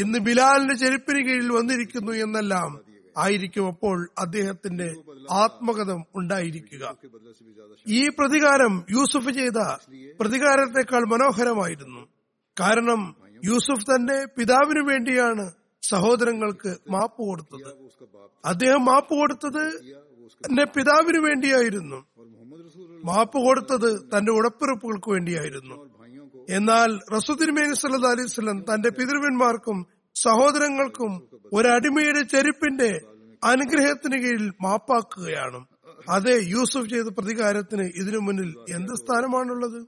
ഇന്ന് ബിലാലിന്റെ ചെരുപ്പിന് കീഴിൽ വന്നിരിക്കുന്നു എന്നെല്ലാം ആയിരിക്കും അപ്പോൾ അദ്ദേഹത്തിന്റെ ആത്മകഥം ഉണ്ടായിരിക്കുക. ഈ പ്രതികാരം യൂസുഫ് ചെയ്ത പ്രതികാരത്തെക്കാൾ മനോഹരമായിരുന്നു. കാരണം യൂസുഫ് തന്റെ പിതാവിനു വേണ്ടിയാണ് സഹോദരങ്ങൾക്ക് മാപ്പ് കൊടുത്തത്. അദ്ദേഹം മാപ്പ് കൊടുത്തത് തന്റെ പിതാവിനു വേണ്ടിയായിരുന്നു. മാപ്പ് കൊടുത്തത് തന്റെ ഉടപ്പിറപ്പുകൾക്ക് വേണ്ടിയായിരുന്നു. എന്നാൽ റസുദ്ദിൻമേനി സല്ലാ അലൈവല്ലം തന്റെ പിതൃവന്മാർക്കും സഹോദരങ്ങൾക്കും ഒരടിമയുടെ ചെരുപ്പിന്റെ അനുഗ്രഹത്തിന് കീഴിൽ മാപ്പാക്കുകയാണ്. അതെ യൂസുഫ് ചെയ്ത പ്രതികാരത്തിന് ഇതിനു മുന്നിൽ എന്ത് സ്ഥാനമാണുള്ളത്?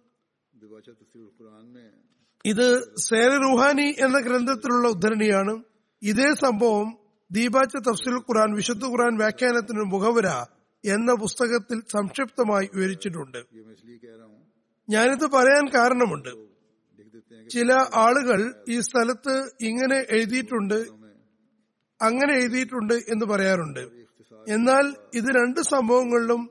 ഇത് സേന റുഹാനി എന്ന ഗ്രന്ഥത്തിലുള്ള ഉദ്ധരണിയാണ്. ഇതേ സംഭവം ദീപാച്ച തഫ്സിൽ ഖുറാൻ വിശുദ്ധ ഖുറാൻ വ്യാഖ്യാനത്തിന് മുഖവര എന്ന പുസ്തകത്തിൽ സംക്ഷിപ്തമായി വിവരിച്ചിട്ടുണ്ട്. ഞാനിത് പറയാൻ കാരണമുണ്ട്. ചില ആളുകൾ ഈ സ്ഥലത്ത് ഇങ്ങനെ എഴുതിയിട്ടുണ്ട് അങ്ങനെ എഴുതിയിട്ടുണ്ട് എന്ന് പറയാറുണ്ട്. എന്നാൽ ഇത് രണ്ട് സംഭവങ്ങളിലും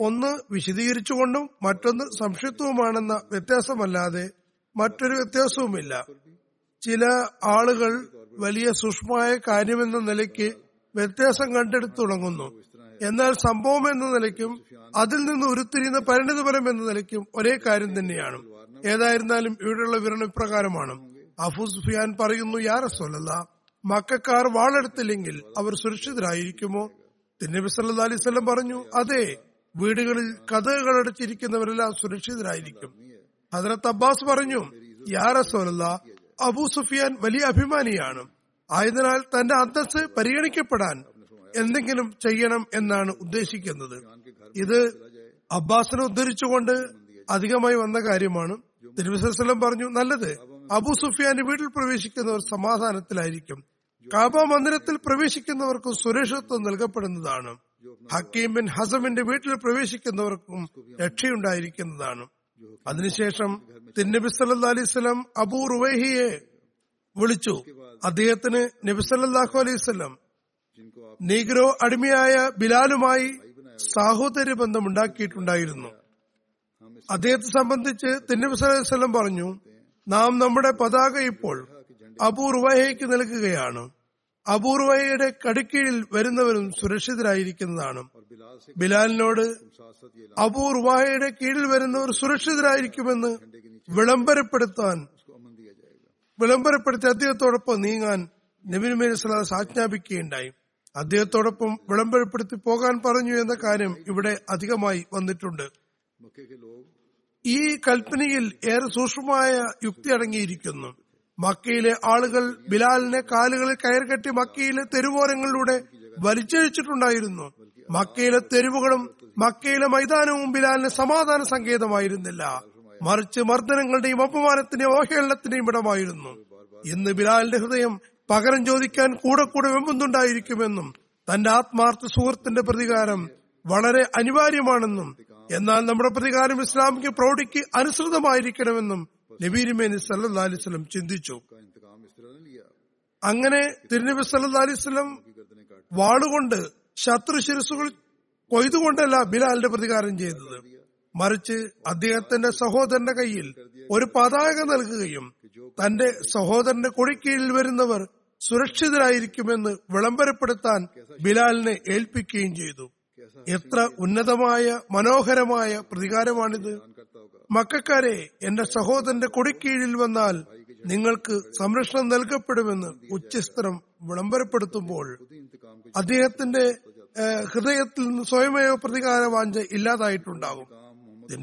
ഒന്ന് വിശദീകരിച്ചുകൊണ്ടും മറ്റൊന്ന് സംക്ഷിപ്തവുമാണെന്ന വ്യത്യാസമല്ലാതെ മറ്റൊരു വ്യത്യാസവുമില്ല. ചില ആളുകൾ വലിയ സൂക്ഷ്മമായ കാര്യമെന്ന നിലയ്ക്ക് വ്യത്യാസം കണ്ടെടുത്തു തുടങ്ങുന്നു. എന്നാൽ സംഭവം എന്ന നിലയ്ക്കും അതിൽ നിന്ന് ഉരുത്തിരിയുന്ന പരിണിതഫലം എന്ന നിലയ്ക്കും ഒരേ കാര്യം തന്നെയാണ്. ഏതായിരുന്നാലും ഇവിടെയുള്ള വിവരണം ഇപ്രകാരമാണ്. അഫു സുഫിയാൻ പറയുന്നു യാ റസൂലല്ല മക്കാർ വാളെടുത്തില്ലെങ്കിൽ അവർ സുരക്ഷിതരായിരിക്കുമോ? തിന്നബി സല്ലാ അലൈവല്ലം പറഞ്ഞു അതെ വീടുകളിൽ കഥകൾ അടച്ചിരിക്കുന്നവരെല്ലാം സുരക്ഷിതരായിരിക്കും. ഹജറത്ത് അബ്ബാസ് പറഞ്ഞു യാ റസൂലല്ല അബൂ സുഫിയാൻ വലിയ അഭിമാനിയാണ്. ആയതിനാൽ തന്റെ അന്തസ് പരിഗണിക്കപ്പെടാൻ എന്തെങ്കിലും ചെയ്യണം എന്നാണ് ഉദ്ദേശിക്കുന്നത്. ഇത് അബ്ബാസിനെ ഉദ്ധരിച്ചുകൊണ്ട് അധികമായി വന്ന കാര്യമാണ്. തിരുവിസലം പറഞ്ഞു നല്ലത്. അബു സുഫിയാന്റെ വീട്ടിൽ പ്രവേശിക്കുന്നവർ സമാധാനത്തിലായിരിക്കും. കാബ മന്ദിരത്തിൽ പ്രവേശിക്കുന്നവർക്കും സുരക്ഷിതത്വം നൽകപ്പെടുന്നതാണ്. ഹക്കീം ബിൻ ഹസമിന്റെ വീട്ടിൽ പ്രവേശിക്കുന്നവർക്കും രക്ഷയുണ്ടായിരിക്കുന്നതാണ്. അതിനുശേഷം തിന്നബി സല്ലാ അലൈസ്ലം അബു റുവേഹിയെ വിളിച്ചു. അദ്ദേഹത്തിന് നബി അലൈഹി സ്വലം നീഗ്രോ അടിമയായ ബിലാലുമായി സാഹോദര്യ ബന്ധമുണ്ടാക്കിയിട്ടുണ്ടായിരുന്നു. അദ്ദേഹത്തെ സംബന്ധിച്ച് തിന്നബിസ്വലം പറഞ്ഞു നാം നമ്മുടെ പതാക ഇപ്പോൾ അപൂർവഹയ്ക്ക് നൽകുകയാണ് അപൂർവഹയുടെ കടുക്കീഴിൽ വരുന്നവരും സുരക്ഷിതരായിരിക്കുന്നതാണ്. ബിലാലിനോട് അപൂർവഹയുടെ കീഴിൽ വരുന്നവർ സുരക്ഷിതരായിരിക്കുമെന്ന് വിളംബരപ്പെടുത്താൻ വിളംബരപ്പെടുത്തി അദ്ദേഹത്തോടൊപ്പം നീങ്ങാൻ നബിൻ മേലസ് ആജ്ഞാപിക്കുകയുണ്ടായി അദ്ദേഹത്തോടൊപ്പം വിളംബരപ്പെടുത്തി പോകാൻ പറഞ്ഞു എന്ന കാര്യം ഇവിടെ അധികമായി വന്നിട്ടുണ്ട്. ഈ കൽപ്പനയിൽ ഏറെ സൂക്ഷ്മമായ യുക്തി അടങ്ങിയിരിക്കുന്നു. മക്കയിലെ ആളുകൾ ബിലാലിനെ കാലുകളിൽ കയറുകെട്ടി മക്കയിലെ തെരുവോരങ്ങളിലൂടെ വലിച്ചഴിച്ചിട്ടുണ്ടായിരുന്നു. മക്കയിലെ തെരുവുകളും മക്കയിലെ മൈതാനവും ബിലാലിന് സമാധാന സങ്കേതമായിരുന്നില്ല. മറിച്ച് മർദ്ദനങ്ങളുടെയും അപമാനത്തിന്റെയും അവഹേളനത്തിന്റെയും ഇടമായിരുന്നു. ഇന്ന് ബിലാലിന്റെ ഹൃദയം പകരം ചോദിക്കാൻ കൂടെ കൂടെ വെമ്പുന്നുണ്ടായിരിക്കുമെന്നും തന്റെ ആത്മാർത്ഥ സുഹൃത്തിന്റെ പ്രതികാരം വളരെ അനിവാര്യമാണെന്നും എന്നാൽ നമ്മുടെ പ്രതികാരം ഇസ്ലാമിക പ്രൌഢിക്ക് അനുസൃതമായിരിക്കണമെന്നും നബീരുമേനി സല്ലാ ചിന്തിച്ചു. അങ്ങനെ തിരുനബി സല്ലാ വാളുകൊണ്ട് ശത്രു ശിരസുകൾ കൊയ്തുകൊണ്ടല്ല ബിലാലിന്റെ പ്രതികാരം ചെയ്തത്. മറിച്ച് അദ്ദേഹത്തിന്റെ സഹോദരന്റെ കയ്യിൽ ഒരു പതാക നൽകുകയും തന്റെ സഹോദരന്റെ കൊടിക്കീഴിൽ വരുന്നവർ സുരക്ഷിതരായിരിക്കുമെന്ന് വിളംബരപ്പെടുത്താൻ ബിലാലിനെ ഏൽപ്പിക്കുകയും ചെയ്തു. എത്ര ഉന്നതമായ മനോഹരമായ പ്രതികാരമാണിത്. മക്കാരെ എന്റെ സഹോദരന്റെ കൊടിക്കീഴിൽ വന്നാൽ നിങ്ങൾക്ക് സംരക്ഷണം നൽകപ്പെടുമെന്ന് ഉച്ചസ്ഥരം വിളംബരപ്പെടുത്തുമ്പോൾ അദ്ദേഹത്തിന്റെ ഹൃദയത്തിൽ നിന്ന് സ്വയമേവ പ്രതികാര വാഞ്ച ഇല്ലാതായിട്ടുണ്ടാകും.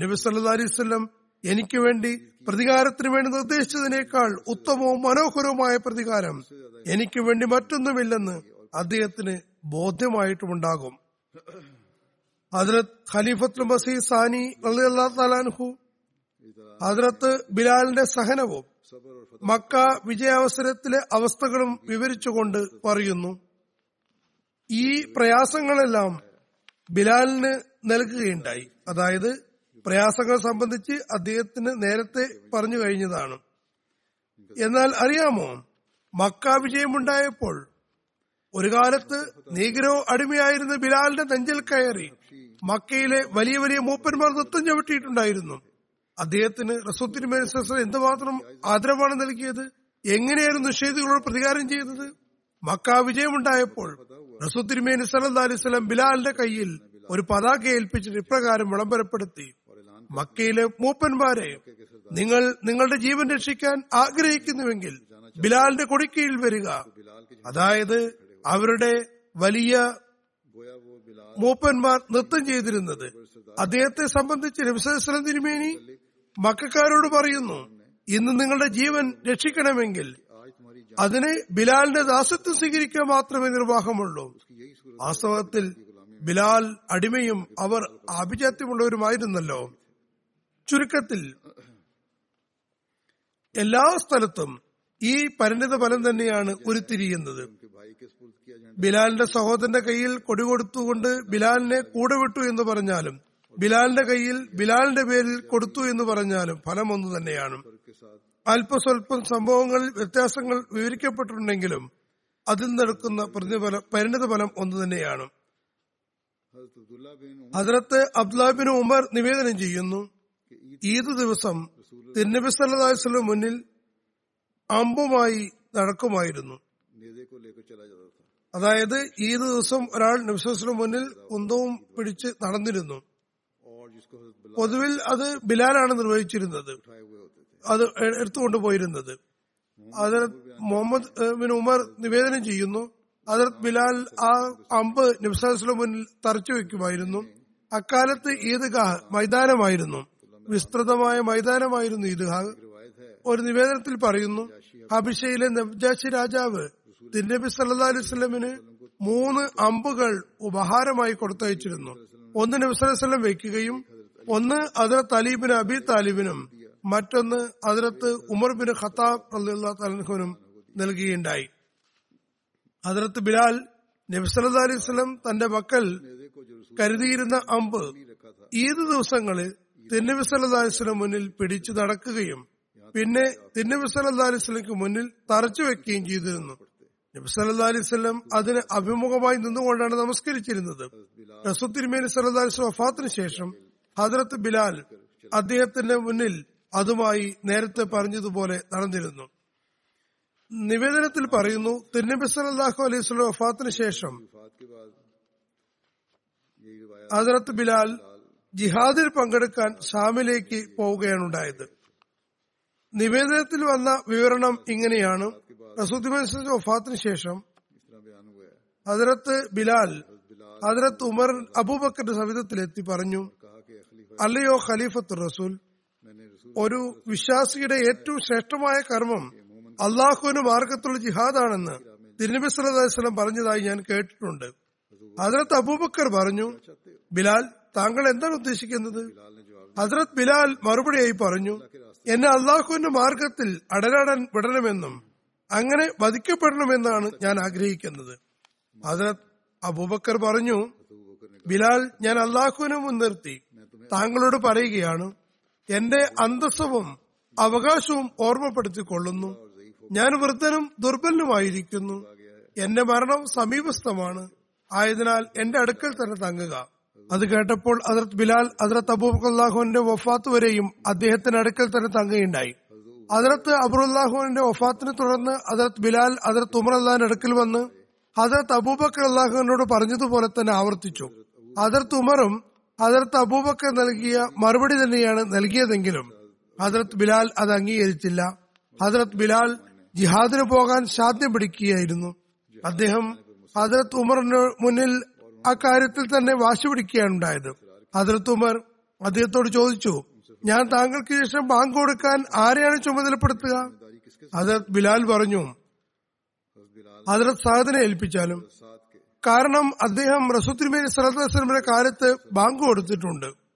നബി സല്ലു അലൈവല്ലം എനിക്ക് വേണ്ടി പ്രതികാരത്തിന് വേണ്ടി നിർദ്ദേശിച്ചതിനേക്കാൾ ഉത്തമവും മനോഹരവുമായ പ്രതികാരം എനിക്ക് വേണ്ടി മറ്റൊന്നുമില്ലെന്ന് അദ്ദേഹത്തിന് ബോധ്യമായിട്ടുമുണ്ടാകും. ഹജ്രത് ഖലീഫത്തുൽ മസീ സാനി അള്ളാഹു ഹജ്രത്ത് ബിലാലിന്റെ സഹനവും മക്ക വിജയാവസരത്തിലെ അവസ്ഥകളും വിവരിച്ചുകൊണ്ട് പറയുന്നു. ഈ പ്രയാസങ്ങളെല്ലാം ബിലാലിന് നൽകുകയുണ്ടായി. അതായത് പ്രയാസങ്ങൾ സംബന്ധിച്ച് അദ്ദേഹത്തിന് നേരത്തെ പറഞ്ഞു കഴിഞ്ഞതാണ്. എന്നാൽ അറിയാമോ മക്ക വിജയമുണ്ടായപ്പോൾ ഒരു കാലത്ത് നീഗ്രോ അടിമയായിരുന്ന ബിലാലിന്റെ നെഞ്ചിൽ കയറി മക്കയിലെ വലിയ വലിയ മൂപ്പന്മാർ നൃത്തം ചവിട്ടിയിട്ടുണ്ടായിരുന്നു. അദ്ദേഹത്തിന് റസൂത്തിനുമേൽ എന്തുമാത്രം ആദരവാണ് നൽകിയത്? എങ്ങനെയായിരുന്നു നിഷേധികളോട് പ്രതികാരം ചെയ്തത്? മക്ക വിജയമുണ്ടായപ്പോൾ റസൂത്തിരുമേനി അലൈഹി അലിസ്ലം ബിലാലിന്റെ കയ്യിൽ ഒരു പതാക ഏൽപ്പിച്ചിട്ട് ഇപ്രകാരം വിളംബരപ്പെടുത്തി. മക്കയിലെ മൂപ്പന്മാരെ നിങ്ങൾ നിങ്ങളുടെ ജീവൻ രക്ഷിക്കാൻ ആഗ്രഹിക്കുന്നുവെങ്കിൽ ബിലാലിന്റെ കൊടിക്കീഴിൽ വരിക. അതായത് അവരുടെ വലിയ മൂപ്പന്മാർ നൃത്തം ചെയ്തിരുന്നത്. അദ്ദേഹത്തെ സംബന്ധിച്ച് നബിസ്വലം തിരുമേനി മക്കാരോട് പറയുന്നു ഇന്ന് നിങ്ങളുടെ ജീവൻ രക്ഷിക്കണമെങ്കിൽ അതിന് ബിലാലിന്റെ ദാസത്വം സ്വീകരിക്കുക മാത്രമേ നിർവാഹമുള്ളൂ. വാസ്തവത്തിൽ ബിലാൽ അടിമയും അവർ ആഭിജാത്യമുള്ളവരുമായിരുന്നല്ലോ. ചുരുക്കത്തിൽ എല്ലാ സ്ഥലത്തും ഈ പരിണിത ഫലം തന്നെയാണ് ഉരുത്തിരിയുന്നത്. ബിലാലിന്റെ സഹോദരന്റെ കയ്യിൽ കൊടി കൊടുത്തുകൊണ്ട് ബിലാലിനെ കൂടെ വിട്ടു എന്ന് പറഞ്ഞാലും ബിലാലിന്റെ കയ്യിൽ ബിലാലിന്റെ പേരിൽ കൊടുത്തു എന്ന് പറഞ്ഞാലും ഫലം ഒന്നു തന്നെയാണ്. അല്പസ്വല്പം സംഭവങ്ങളിൽ വ്യത്യാസങ്ങൾ വിവരിക്കപ്പെട്ടിട്ടുണ്ടെങ്കിലും അതിൽ നടക്കുന്ന പരിണിത ഫലം ഒന്നു തന്നെയാണ്. അതിനകത്ത് അബ്ദുലാബിൻ ഉമർ നിവേദനം ചെയ്യുന്നു. ഈദ് ദിവസം തിരുനബി സല്ലാസ്ലം മുന്നിൽ അമ്പുമായി നടക്കുമായിരുന്നു. അതായത് ഈ ദിവസം ഒരാൾ നബിസ്വലം മുന്നിൽ കുന്തവും പിടിച്ച് നടന്നിരുന്നു. പൊതുവിൽ അത് ബിലാലാണ് നിർവഹിച്ചിരുന്നത്. അത് എടുത്തുകൊണ്ട് പോയിരുന്നത് അതിലത്ത് മുഹമ്മദ് ബിൻ ഉമർ നിവേദനം ചെയ്യുന്നു അതിലത്ത് ബിലാൽ ആ അമ്പ് നബ്സാസ്ലം മുന്നിൽ തറച്ചു വെക്കുമായിരുന്നു. അക്കാലത്ത് ഈദ്ഗാഹ് മൈതാനമായിരുന്നു. വിസ്തൃതമായ മൈതാനമായിരുന്നു ഇത്. ഒരു നിവേദനത്തിൽ പറയുന്നു അഭിഷയിലെ നബ്ജാശി രാജാവ് തിരുനബി സല്ലാ അലൈവല്ലമിന് മൂന്ന് അമ്പുകൾ ഉപഹാരമായി കൊടുത്തയച്ചിരുന്നു. ഒന്ന് നബി സലഹ്സ്ലം വെക്കുകയും ഒന്ന് അതിരത്ത് അലീബിന് അബി താലിബിനും മറ്റൊന്ന് അതിരത്ത് ഉമർ ബിൻ ഖത്താബ് അല്ലാ തലഹുനും നൽകുകയുണ്ടായി. അതിരത്ത് ബിലാൽ നബി സല്ലാ അലൈവല്ലം തന്റെ മക്കൾ കരുതിയിരുന്ന അമ്പ് ഈദ് ദിവസങ്ങളിൽ തിന്നബി സല്ലാസ്ലിന് മുന്നിൽ പിടിച്ചു നടക്കുകയും പിന്നെ തിന്നബി സല്ലാ മുന്നിൽ തറച്ചു വെക്കുകയും ചെയ്തിരുന്നു നബി സല്ലാ അലിസ്ലം അതിന് അഭിമുഖമായി നിന്നുകൊണ്ടാണ് നമസ്കരിച്ചിരുന്നത്. റസു തിരുമേനി സല്ലാ അലിസ്ലം വഫാത്തിന് ശേഷം ഹദ്രത്ത് ബിലാൽ അദ്ദേഹത്തിന്റെ മുന്നിൽ അതുമായി നേരത്തെ പറഞ്ഞതുപോലെ നടന്നിരുന്നു. നിവേദനത്തിൽ പറയുന്നു തിരുനബി സല്ലാഹു അലൈഹി സ്വലം വഫാത്തിന് ശേഷം ഹസരത്ത് ബിലാൽ ജിഹാദിൽ പങ്കെടുക്കാൻ ഷാമിലേക്ക് പോവുകയാണുണ്ടായത് നിവേദനത്തിൽ വന്ന വിവരണം ഇങ്ങനെയാണ്. റസൂദ്ദിമൻസിന്റെ ഒഫാത്തിന് ശേഷം ഹജരത്ത് ബിലാൽ ഹജരത്ത് ഉമർ അബൂബക്കറിന്റെ സവിധത്തിലെത്തി പറഞ്ഞു അല്ലയോ ഖലീഫത്ത് റസൂൽ ഒരു വിശ്വാസിയുടെ ഏറ്റവും ശ്രേഷ്ഠമായ കർമ്മം അള്ളാഹുവിന് മാർഗത്തുള്ള ജിഹാദാണെന്ന് തിരുനബി സല്ലാസ്ലം പറഞ്ഞതായി ഞാൻ കേട്ടിട്ടുണ്ട്. ഹജരത്ത് അബൂബക്കർ പറഞ്ഞു ബിലാൽ താങ്കൾ എന്താണ് ഉദ്ദേശിക്കുന്നത്? ഹസ്രത് ബിലാൽ മറുപടിയായി പറഞ്ഞു എന്നെ അള്ളാഹുവിന്റെ മാർഗത്തിൽ അടരാടാൻ വിടണമെന്നും അങ്ങനെ വധിക്കപ്പെടണമെന്നാണ് ഞാൻ ആഗ്രഹിക്കുന്നത്. ഹസ്രത് അബൂബക്കർ പറഞ്ഞു ബിലാൽ ഞാൻ അള്ളാഹുവിനെ മുൻനിർത്തി താങ്കളോട് പറയുകയാണ് എന്റെ അന്തസ്സവും അവകാശവും ഓർമ്മപ്പെടുത്തിക്കൊള്ളുന്നു. ഞാൻ വൃദ്ധനും ദുർബലനുമായിരിക്കുന്നു. എന്റെ മരണം സമീപസ്ഥമാണ്. ആയതിനാൽ എന്റെ അടുക്കൽ തന്നെ തങ്ങുക. അത് കേട്ടപ്പോൾ അതിർത്ത് ബിലാൽ അതിർത്ത് അബൂബുല്ലാഹുവിന്റെ വഫാത്ത് വരെയും അദ്ദേഹത്തിന്റെ അടുക്കൽ തന്നെ തങ്ങുകയുണ്ടായി. അതിർത്ത് അബുറുല്ലാഹുവിന്റെ വഫാത്തിനെ തുടർന്ന് അതിർത്ത് ബിലാൽ അതിർത്ത് ഉമർ അള്ളാഹിന്റെ അടുക്കൽ വന്ന് അതിർത്ത് അബൂബക്കർ അള്ളാഹുവിനോട് പറഞ്ഞതുപോലെ തന്നെ ആവർത്തിച്ചു. അതിർത്ത് ഉമറും അതിർത്ത് അബൂബക്കർ നൽകിയ മറുപടി തന്നെയാണ് നൽകിയതെങ്കിലും അതിർത്ത് ബിലാൽ അത് അംഗീകരിച്ചില്ല. ഹജറത്ത് ബിലാൽ ജിഹാദിന് പോകാൻ സാധ്യം പിടിക്കുകയായിരുന്നു. അദ്ദേഹം ഹജറത്ത് ഉമറിന് മുന്നിൽ ആ കാര്യത്തിൽ തന്നെ വാശി പിടിക്കുകയാണ് ഉണ്ടായത്. അതിർത്ത് ഉമർ അദ്ദേഹത്തോട് ചോദിച്ചു ഞാൻ താങ്കൾക്ക് ശേഷം ബാങ്ക് കൊടുക്കാൻ ആരെയാണ് ചുമതലപ്പെടുത്തുക? ഹജരത് ബിലാൽ പറഞ്ഞു അതിർത്ത് സാദിനെ ഏൽപ്പിച്ചാലും. കാരണം അദ്ദേഹം റസൂത്തിമേ സലത്തുസ്ലമിന്റെ കാലത്ത് ബാങ്ക് കൊടുത്തിട്ടുണ്ട്.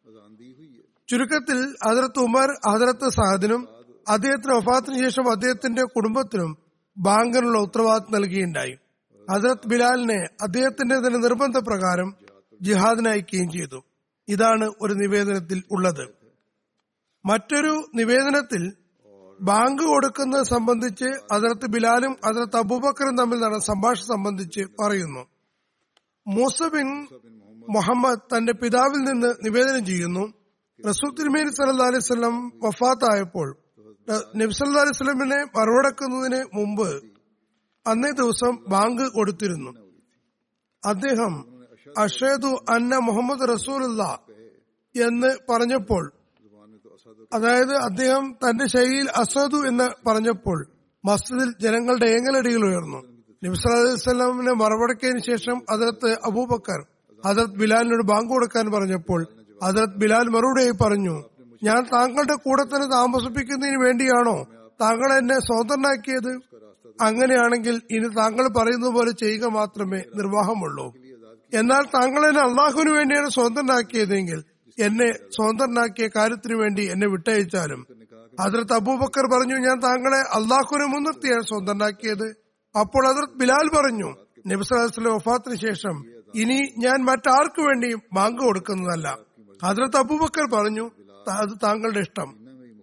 ചുരുക്കത്തിൽ അതിർത്ത് ഉമർ അതിർത്ത് സാദിനും അദ്ദേഹത്തിന് വഫാത്തിന് ശേഷം അദ്ദേഹത്തിന്റെ കുടുംബത്തിനും ബാങ്കിനുള്ള ഉത്തരവാദിത്വം നൽകുകയുണ്ടായി ഹജറത്ത് ബിലാലിനെ അദ്ദേഹത്തിന്റെ തന്നെ നിർബന്ധപ്രകാരം ജിഹാദിന് അയക്കുകയും ചെയ്തു. ഇതാണ് ഒരു നിവേദനത്തിൽ ഉള്ളത്. മറ്റൊരു നിവേദനത്തിൽ ബാങ്ക് കൊടുക്കുന്നത് സംബന്ധിച്ച് അതിർത്ത് ബിലാലും അതിർത്ത് അബൂബക്കറും തമ്മിൽ നടന്ന സംഭാഷണം സംബന്ധിച്ച് പറയുന്നു. മൂസബിൻ മുഹമ്മദ് തന്റെ പിതാവിൽ നിന്ന് നിവേദനം ചെയ്യുന്നു. റസൂൽ തിരുമേനി സല്ലാ അലൈഹി സ്വലം വഫാത്തായപ്പോൾ നബ്സല്ലാ അലൈഹി സ്വലമിനെ മറുപടക്കുന്നതിന് മുമ്പ് അന്നേ ദിവസം ബാങ്ക് കൊടുത്തിരുന്നു. അദ്ദേഹം അഷേദു അന്ന മുഹമ്മദ് റസൂലുള്ള എന്ന് പറഞ്ഞപ്പോൾ അതായത് അദ്ദേഹം തന്റെ ശൈലിയിൽ അസദു എന്ന് പറഞ്ഞപ്പോൾ മസ്ജിദിൽ ജനങ്ങളുടെ ഏങ്ങലടിയിൽ ഉയർന്നു. നബ്സലാമിനെ മറവടക്കിയതിനു ശേഷം അതിർത്ത് അബൂബക്കർ അതിർത്ത് ബിലാലിനോട് ബാങ്ക് കൊടുക്കാൻ പറഞ്ഞപ്പോൾ അതിർത്ത് ബിലാൽ മറുപടിയായി പറഞ്ഞു ഞാൻ താങ്കളുടെ കൂടെ തന്നെ താമസിപ്പിക്കുന്നതിന് വേണ്ടിയാണോ താങ്കൾ എന്നെ സ്വതന്ത്രനാക്കിയത്? അങ്ങനെയാണെങ്കിൽ ഇനി താങ്കൾ പറയുന്ന പോലെ ചെയ്യുക മാത്രമേ നിർവാഹമുള്ളൂ. എന്നാൽ താങ്കൾ എന്നെ അള്ളാഹുവിന് വേണ്ടിയാണ് സ്വതന്ത്രനാക്കിയതെങ്കിൽ എന്നെ സ്വതന്ത്രനാക്കിയ കാര്യത്തിനു വേണ്ടി എന്നെ വിട്ടയച്ചാലും. അതിർത്ത് അബൂബക്കർ പറഞ്ഞു ഞാൻ താങ്കളെ അള്ളാഹുവിനെ മുൻനിർത്തിയാണ് സ്വതന്ത്രനാക്കിയത്. അപ്പോൾ അതിർത്ത് ബിലാൽ പറഞ്ഞു നബിസ്ലാസ്ലെ വഫാത്തിന് ശേഷം ഇനി ഞാൻ മറ്റാർക്കു വേണ്ടിയും ബാങ്ക് കൊടുക്കുന്നതല്ല. അതിർത്ത് അബൂബക്കർ പറഞ്ഞു "ത- അത് താങ്കളുടെ ഇഷ്ടം.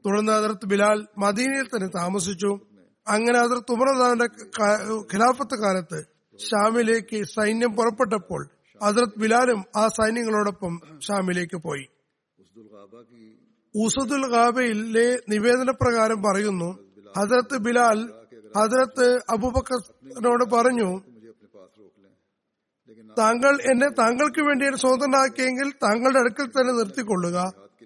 തുടർന്ന് അതിർത്ത് ബിലാൽ മദീനയിൽ തന്നെ താമസിച്ചു. അങ്ങനെ അതിർ ഉമർദാന്റെ ഖിലാഫത്ത് കാലത്ത് ഷാമിലേക്ക് സൈന്യം പുറപ്പെട്ടപ്പോൾ അതിർത്ത് ബിലാലും ആ സൈന്യങ്ങളോടൊപ്പം ഷാമിലേക്ക് പോയി. ഉസദുൽ ഖാബയിലെ നിവേദന പ്രകാരം പറയുന്നു ഹസരത്ത് ബിലാൽ ഹസരത്ത് അബൂബക്കറിനോട് പറഞ്ഞു താങ്കൾ എന്നെ താങ്കൾക്ക് വേണ്ടി ഒരു സ്വതന്ത്രനാക്കിയെങ്കിൽ താങ്കളുടെ അടുക്കൽ തന്നെ നിർത്തിക്കൊള്ളുക.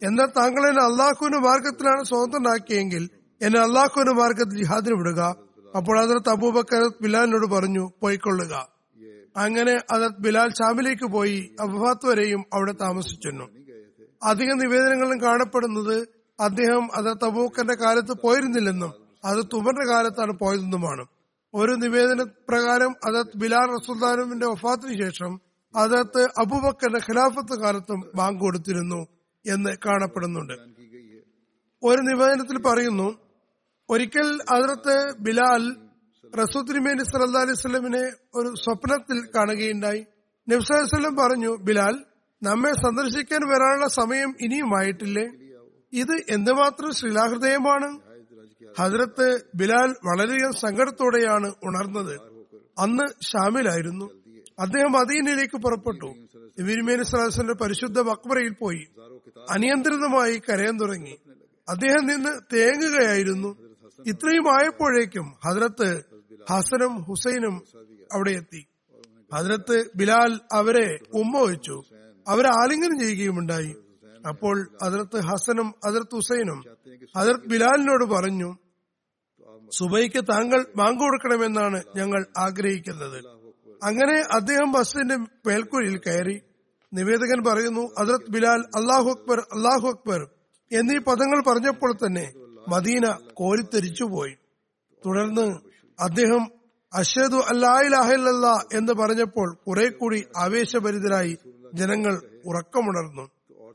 എന്നാൽ താങ്കൾ എന്നെ അള്ളാഹുവിന്റെ മാർഗത്തിലാണ് സ്വതന്ത്രനാക്കിയെങ്കിൽ എന്നെ അള്ളാഹുവിന്റെ മാർഗത്തിൽ ജിഹാദിന് വിടുക. അപ്പോൾ അതിർത്ത് അബൂബക്കർ ബിലാലിനോട് പറഞ്ഞു പോയിക്കൊള്ളുക. അങ്ങനെ അതർ ബിലാൽ ഷാമിലേക്ക് പോയി അബുഫാത്ത് വരെയും അവിടെ താമസിച്ചിരുന്നു. അധിക നിവേദനങ്ങളും കാണപ്പെടുന്നത് അദ്ദേഹം അതർ അബൂബക്കറിന്റെ കാലത്ത് പോയിരുന്നില്ലെന്നും അത് തുമറിന്റെ കാലത്താണ് പോയതെന്നുമാണ്. ഒരു നിവേദന പ്രകാരം അതത് ബിലാൽ റസുൽദാനുവിന്റെ ഒഫാത്തിന് ശേഷം അതത് അബുബക്കറിന്റെ ഖിലാഫത്ത് കാലത്തും ബാങ്ക് കൊടുത്തിരുന്നു എന്ന് കാണപ്പെടുന്നുണ്ട്. ഒരു നിവേദനത്തിൽ പറയുന്നു ഒരിക്കൽ അതിർത്ത് ബിലാൽ റസൂദ്രിമേനി സല്ലാ അലൈഹി സ്വലമിനെ ഒരു സ്വപ്നത്തിൽ കാണുകയുണ്ടായി. നബ്സലം പറഞ്ഞു ബിലാൽ നമ്മെ സന്ദർശിക്കാൻ വരാനുള്ള സമയം ഇനിയുമായിട്ടില്ലേ? ഇത് എന്തുമാത്രം ശ്രീലാഹൃദയമാണ്? ഹജ്രത്ത് ബിലാൽ വളരെയധികം സങ്കടത്തോടെയാണ് ഉണർന്നത്. അന്ന് ഷാമിലായിരുന്നു. അദ്ദേഹം അദീനയിലേക്ക് പുറപ്പെട്ടു. ഇബിരിമേനി സലാസിന്റെ പരിശുദ്ധ മക്ബറയിൽ പോയി. അനിയന്ത്രിതമായി കരയാൻ തുടങ്ങി. അദ്ദേഹം നിന്ന് തേങ്ങുകയായിരുന്നു. ഇത്രയും ആയപ്പോഴേക്കും ഹജ്രത്ത് ഹസനും ഹുസൈനും അവിടെ എത്തി. ഹജ്രത്ത് ബിലാൽ അവരെ ഉമ്മ വെച്ചു. അവരെ ആലിംഗനം ചെയ്യുകയുമുണ്ടായി അപ്പോൾ അതിർത്ത് ഹസനും അതിർത്ത് ഹുസൈനും അതിർത്ത് ബിലാലിനോട് പറഞ്ഞു സുബൈക്ക് താങ്കൾ ബാങ്ക് കൊടുക്കണമെന്നാണ് ഞങ്ങൾ ആഗ്രഹിക്കുന്നത്. അങ്ങനെ അദ്ദേഹം ബസ്സിന്റെ മേൽക്കൂരിൽ കയറി. നിവേദകൻ പറയുന്നു അതിർത്ത് ബിലാൽ അള്ളാഹു അക്ബർ അള്ളാഹു അക്ബർ എന്നീ പദങ്ങൾ പറഞ്ഞപ്പോൾ തന്നെ മദീന കോരിത്തെരിച്ചുപോയി തുടർന്ന് അദ്ദേഹം അഷദു അല്ലാഹിലല്ല എന്ന് പറഞ്ഞപ്പോൾ കുറെ കൂടി ആവേശഭരിതരായി ജനങ്ങൾ ഉറക്കമുണർന്നു.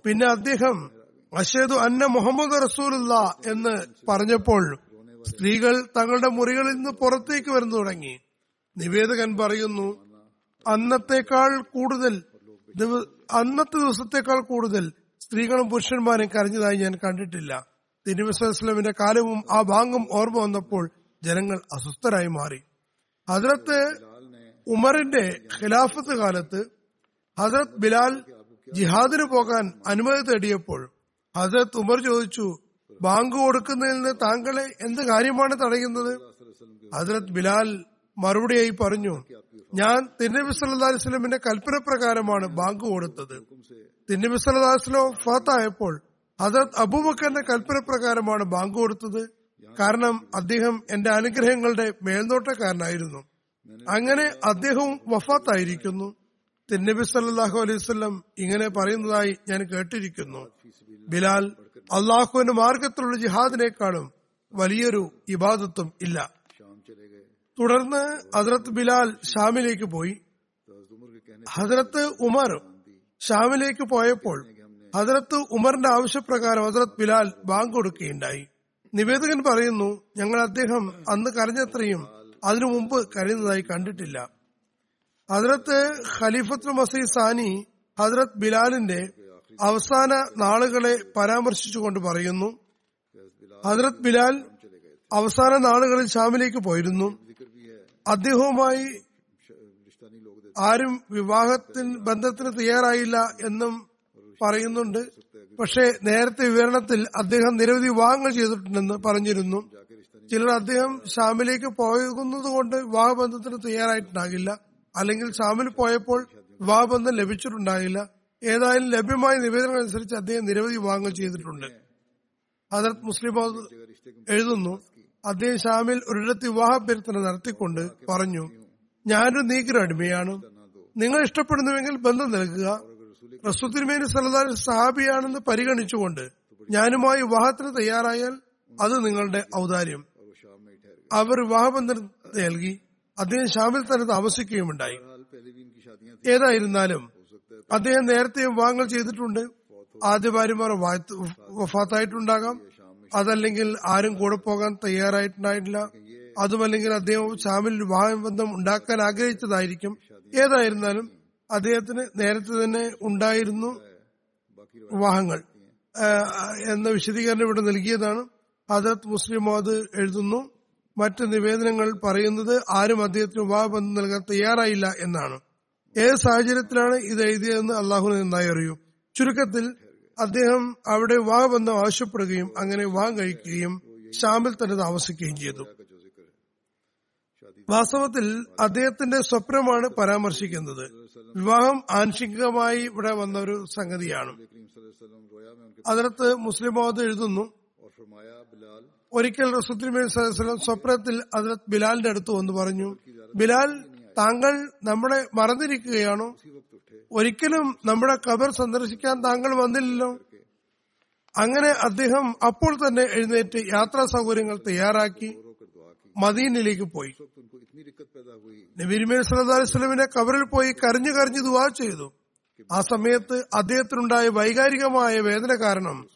പിന്നെ അദ്ദേഹം അഷേദു അന്ന മുഹമ്മദ് റസൂലുള്ള എന്ന് പറഞ്ഞപ്പോൾ സ്ത്രീകൾ തങ്ങളുടെ മുറികളിൽ നിന്ന് പുറത്തേക്ക് വരുന്നു തുടങ്ങി. നിവേദകൻ പറയുന്നു അന്നത്തെക്കാൾ കൂടുതൽ അന്നത്തെ ദിവസത്തേക്കാൾ കൂടുതൽ സ്ത്രീകളും പുരുഷന്മാരും കരഞ്ഞതായി ഞാൻ കണ്ടിട്ടില്ല. തിരുവസ്ലമിന്റെ കാലവും ആ ഭാഗം ഓർമ്മ വന്നപ്പോൾ ജനങ്ങൾ അസ്വസ്ഥരായി മാറി. ഹജറത്ത് ഉമറിന്റെ ഖിലാഫത്ത് കാലത്ത് ഹജറത് ബിലാൽ ജിഹാദിന് പോകാൻ അനുമതി തേടിയപ്പോൾ ഹജറത് ഉമർ ചോദിച്ചു ബാങ്ക് കൊടുക്കുന്നതിൽ നിന്ന് താങ്കളെ എന്ത് കാര്യമാണ് തടയുന്നത്? ഹസരത് ബിലാൽ മറുപടിയായി പറഞ്ഞു ഞാൻ തിന്നബി സല്ലാസ്ലമിന്റെ കൽപ്പന പ്രകാരമാണ് ബാങ്ക് കൊടുത്തത്. തിന്നബി സല്ലാസ്ലോ ഫാത്തായപ്പോൾ ഹസരത് അബൂബക്കറിന്റെ കൽപ്പനപ്രകാരമാണ് ബാങ്ക് കൊടുത്തത്. കാരണം അദ്ദേഹം എന്റെ അനുഗ്രഹങ്ങളുടെ മേൽനോട്ടക്കാരനായിരുന്നു. അങ്ങനെ അദ്ദേഹവും വഫാത്തായിരിക്കുന്നു. തിന്നബി സല്ലാഹു അലൈവല്ലം ഇങ്ങനെ പറയുന്നതായി ഞാൻ കേട്ടിരിക്കുന്നു. ബിലാൽ അള്ളാഹുവിന്റെ മാർഗത്തിലുള്ള ജിഹാദിനേക്കാളും വലിയൊരു ഇബാദത്വം ഇല്ല. തുടർന്ന് ഹസരത്ത് ബിലാൽ ഷാമിലേക്ക് പോയി. ഹസരത്ത് ഉമർ ഷാമിലേക്ക് പോയപ്പോൾ ഹജറത്ത് ഉമറിന്റെ ആവശ്യപ്രകാരം ഹജറത് ബിലാൽ ബാങ്ക് കൊടുക്കുകയുണ്ടായി. നിവേദകൻ പറയുന്നു ഞങ്ങൾ അദ്ദേഹം അന്ന് കരഞ്ഞത്രയും അതിനു മുമ്പ് കരയുന്നതായി കണ്ടിട്ടില്ല. ഹജറത്ത് ഖലീഫത് മസീ സാനി ഹജറത് ബിലാലിന്റെ അവസാന നാളുകളെ പരാമർശിച്ചുകൊണ്ട് പറയുന്നു ഹജറത് ബിലാൽ അവസാന നാളുകളിൽ ഷാമിലേക്ക് പോയിരുന്നു. അദ്ദേഹവുമായി ആരും വിവാഹത്തിന് ബന്ധത്തിന് തയ്യാറായില്ല എന്നും പറയുന്നുണ്ട്. പക്ഷേ നേരത്തെ വിവരണത്തിൽ അദ്ദേഹം നിരവധി വിവാഹങ്ങൾ ചെയ്തിട്ടുണ്ടെന്ന് പറഞ്ഞിരുന്നു. ചിലർ അദ്ദേഹം ഷാമിലേക്ക് പോകുന്നത് കൊണ്ട് വിവാഹബന്ധത്തിന് തയ്യാറായിട്ടുണ്ടാകില്ല. അല്ലെങ്കിൽ ഷാമിൽ പോയപ്പോൾ വിവാഹബന്ധം ലഭിച്ചിട്ടുണ്ടാകില്ല ഏതായാലും ലഭ്യമായ നിവേദനങ്ങൾ അനുസരിച്ച് അദ്ദേഹം നിരവധി വിവാഹങ്ങൾ ചെയ്തിട്ടുണ്ട്. ഹജറത് മുസ്ലിം എഴുതുന്നു. അദ്ദേഹം ഷാമിൽ ഒരിടത്ത് വിവാഹാഭ്യർത്ഥന നടത്തിക്കൊണ്ട് പറഞ്ഞു ഞാനൊരു നീക്കിന് അടിമയാണ്. നിങ്ങൾ ഇഷ്ടപ്പെടുന്നുവെങ്കിൽ ബന്ധം നൽകുക. റസുദ്ദിൻമേൻ സലദാൻ സഹാബിയാണെന്ന് പരിഗണിച്ചുകൊണ്ട് ഞാനുമായി വിവാഹത്തിന് തയ്യാറായാൽ അത് നിങ്ങളുടെ ഔദാര്യം. അവർ വിവാഹബന്ധം നൽകി അദ്ദേഹം ഷാമിൽ തന്നെ താമസിക്കുകയുമുണ്ടായി. ഏതായിരുന്നാലും അദ്ദേഹം നേരത്തെ വിവാഹങ്ങൾ ചെയ്തിട്ടുണ്ട്. ആദ്യ ഭാര്യമാർ വഫാത്തായിട്ടുണ്ടാകാം. അതല്ലെങ്കിൽ ആരും കൂടെ പോകാൻ തയ്യാറായിട്ടുണ്ടായിട്ടില്ല. അതുമല്ലെങ്കിൽ അദ്ദേഹം ഷാമിൽ വിവാഹബന്ധം ഉണ്ടാക്കാൻ ആഗ്രഹിച്ചതായിരിക്കും. ഏതായിരുന്നാലും അദ്ദേഹത്തിന് നേരത്തെ തന്നെ ഉണ്ടായിരുന്നു വിവാഹങ്ങൾ. എന്ന വിശദീകരണം ഇവിടെ നൽകിയതാണ്. ഹജറത് മുസ്ലിം അത് എഴുതുന്നു. മറ്റ് നിവേദനങ്ങൾ പറയുന്നത് ആരും അദ്ദേഹത്തിന് വിവാഹബന്ധം നൽകാൻ തയ്യാറായില്ല എന്നാണ്. ഏത് സാഹചര്യത്തിലാണ് ഇത് എഴുതിയതെന്ന് അള്ളാഹു നന്നായി അറിയൂ. ചുരുക്കത്തിൽ അദ്ദേഹം അവിടെ വിവാഹബന്ധം ആവശ്യപ്പെടുകയും അങ്ങനെ വിവാഹം കഴിക്കുകയും ഷാമിൽ തന്നെ താമസിക്കുകയും ചെയ്തു. വാസ്തവത്തിൽ അദ്ദേഹത്തിന്റെ സ്വപ്നമാണ് പരാമർശിക്കുന്നത്. വിവാഹം ആംശികമായി ഇവിടെ വന്ന ഒരു സംഗതിയാണ് അതിനകത്ത് മുസ്ലിം ബോധം എഴുതുന്നു ഒരിക്കൽ റസുദ്ദീൻ സ്വപ്നത്തിൽ അതിലത്ത് ബിലാലിന്റെ അടുത്ത് വന്ന് പറഞ്ഞു ബിലാൽ താങ്കൾ നമ്മളെ മറന്നിരിക്കുകയാണോ? ഒരിക്കലും നമ്മുടെ കബർ സന്ദർശിക്കാൻ താങ്കൾ വന്നില്ലല്ലോ. അങ്ങനെ അദ്ദേഹം അപ്പോൾ തന്നെ എഴുന്നേറ്റ് യാത്രാ സൗകര്യങ്ങൾ തയ്യാറാക്കി മദീനയിലേക്ക് പോയി. നബിരിമേൽ സല്ലാസ്ലമിനെ കബറിൽ പോയി കരഞ്ഞു കരഞ്ഞു ദുവാ ചെയ്തു. ആ സമയത്ത് അദ്ദേഹത്തിനുണ്ടായ വൈകാരികമായ വേദന കാരണം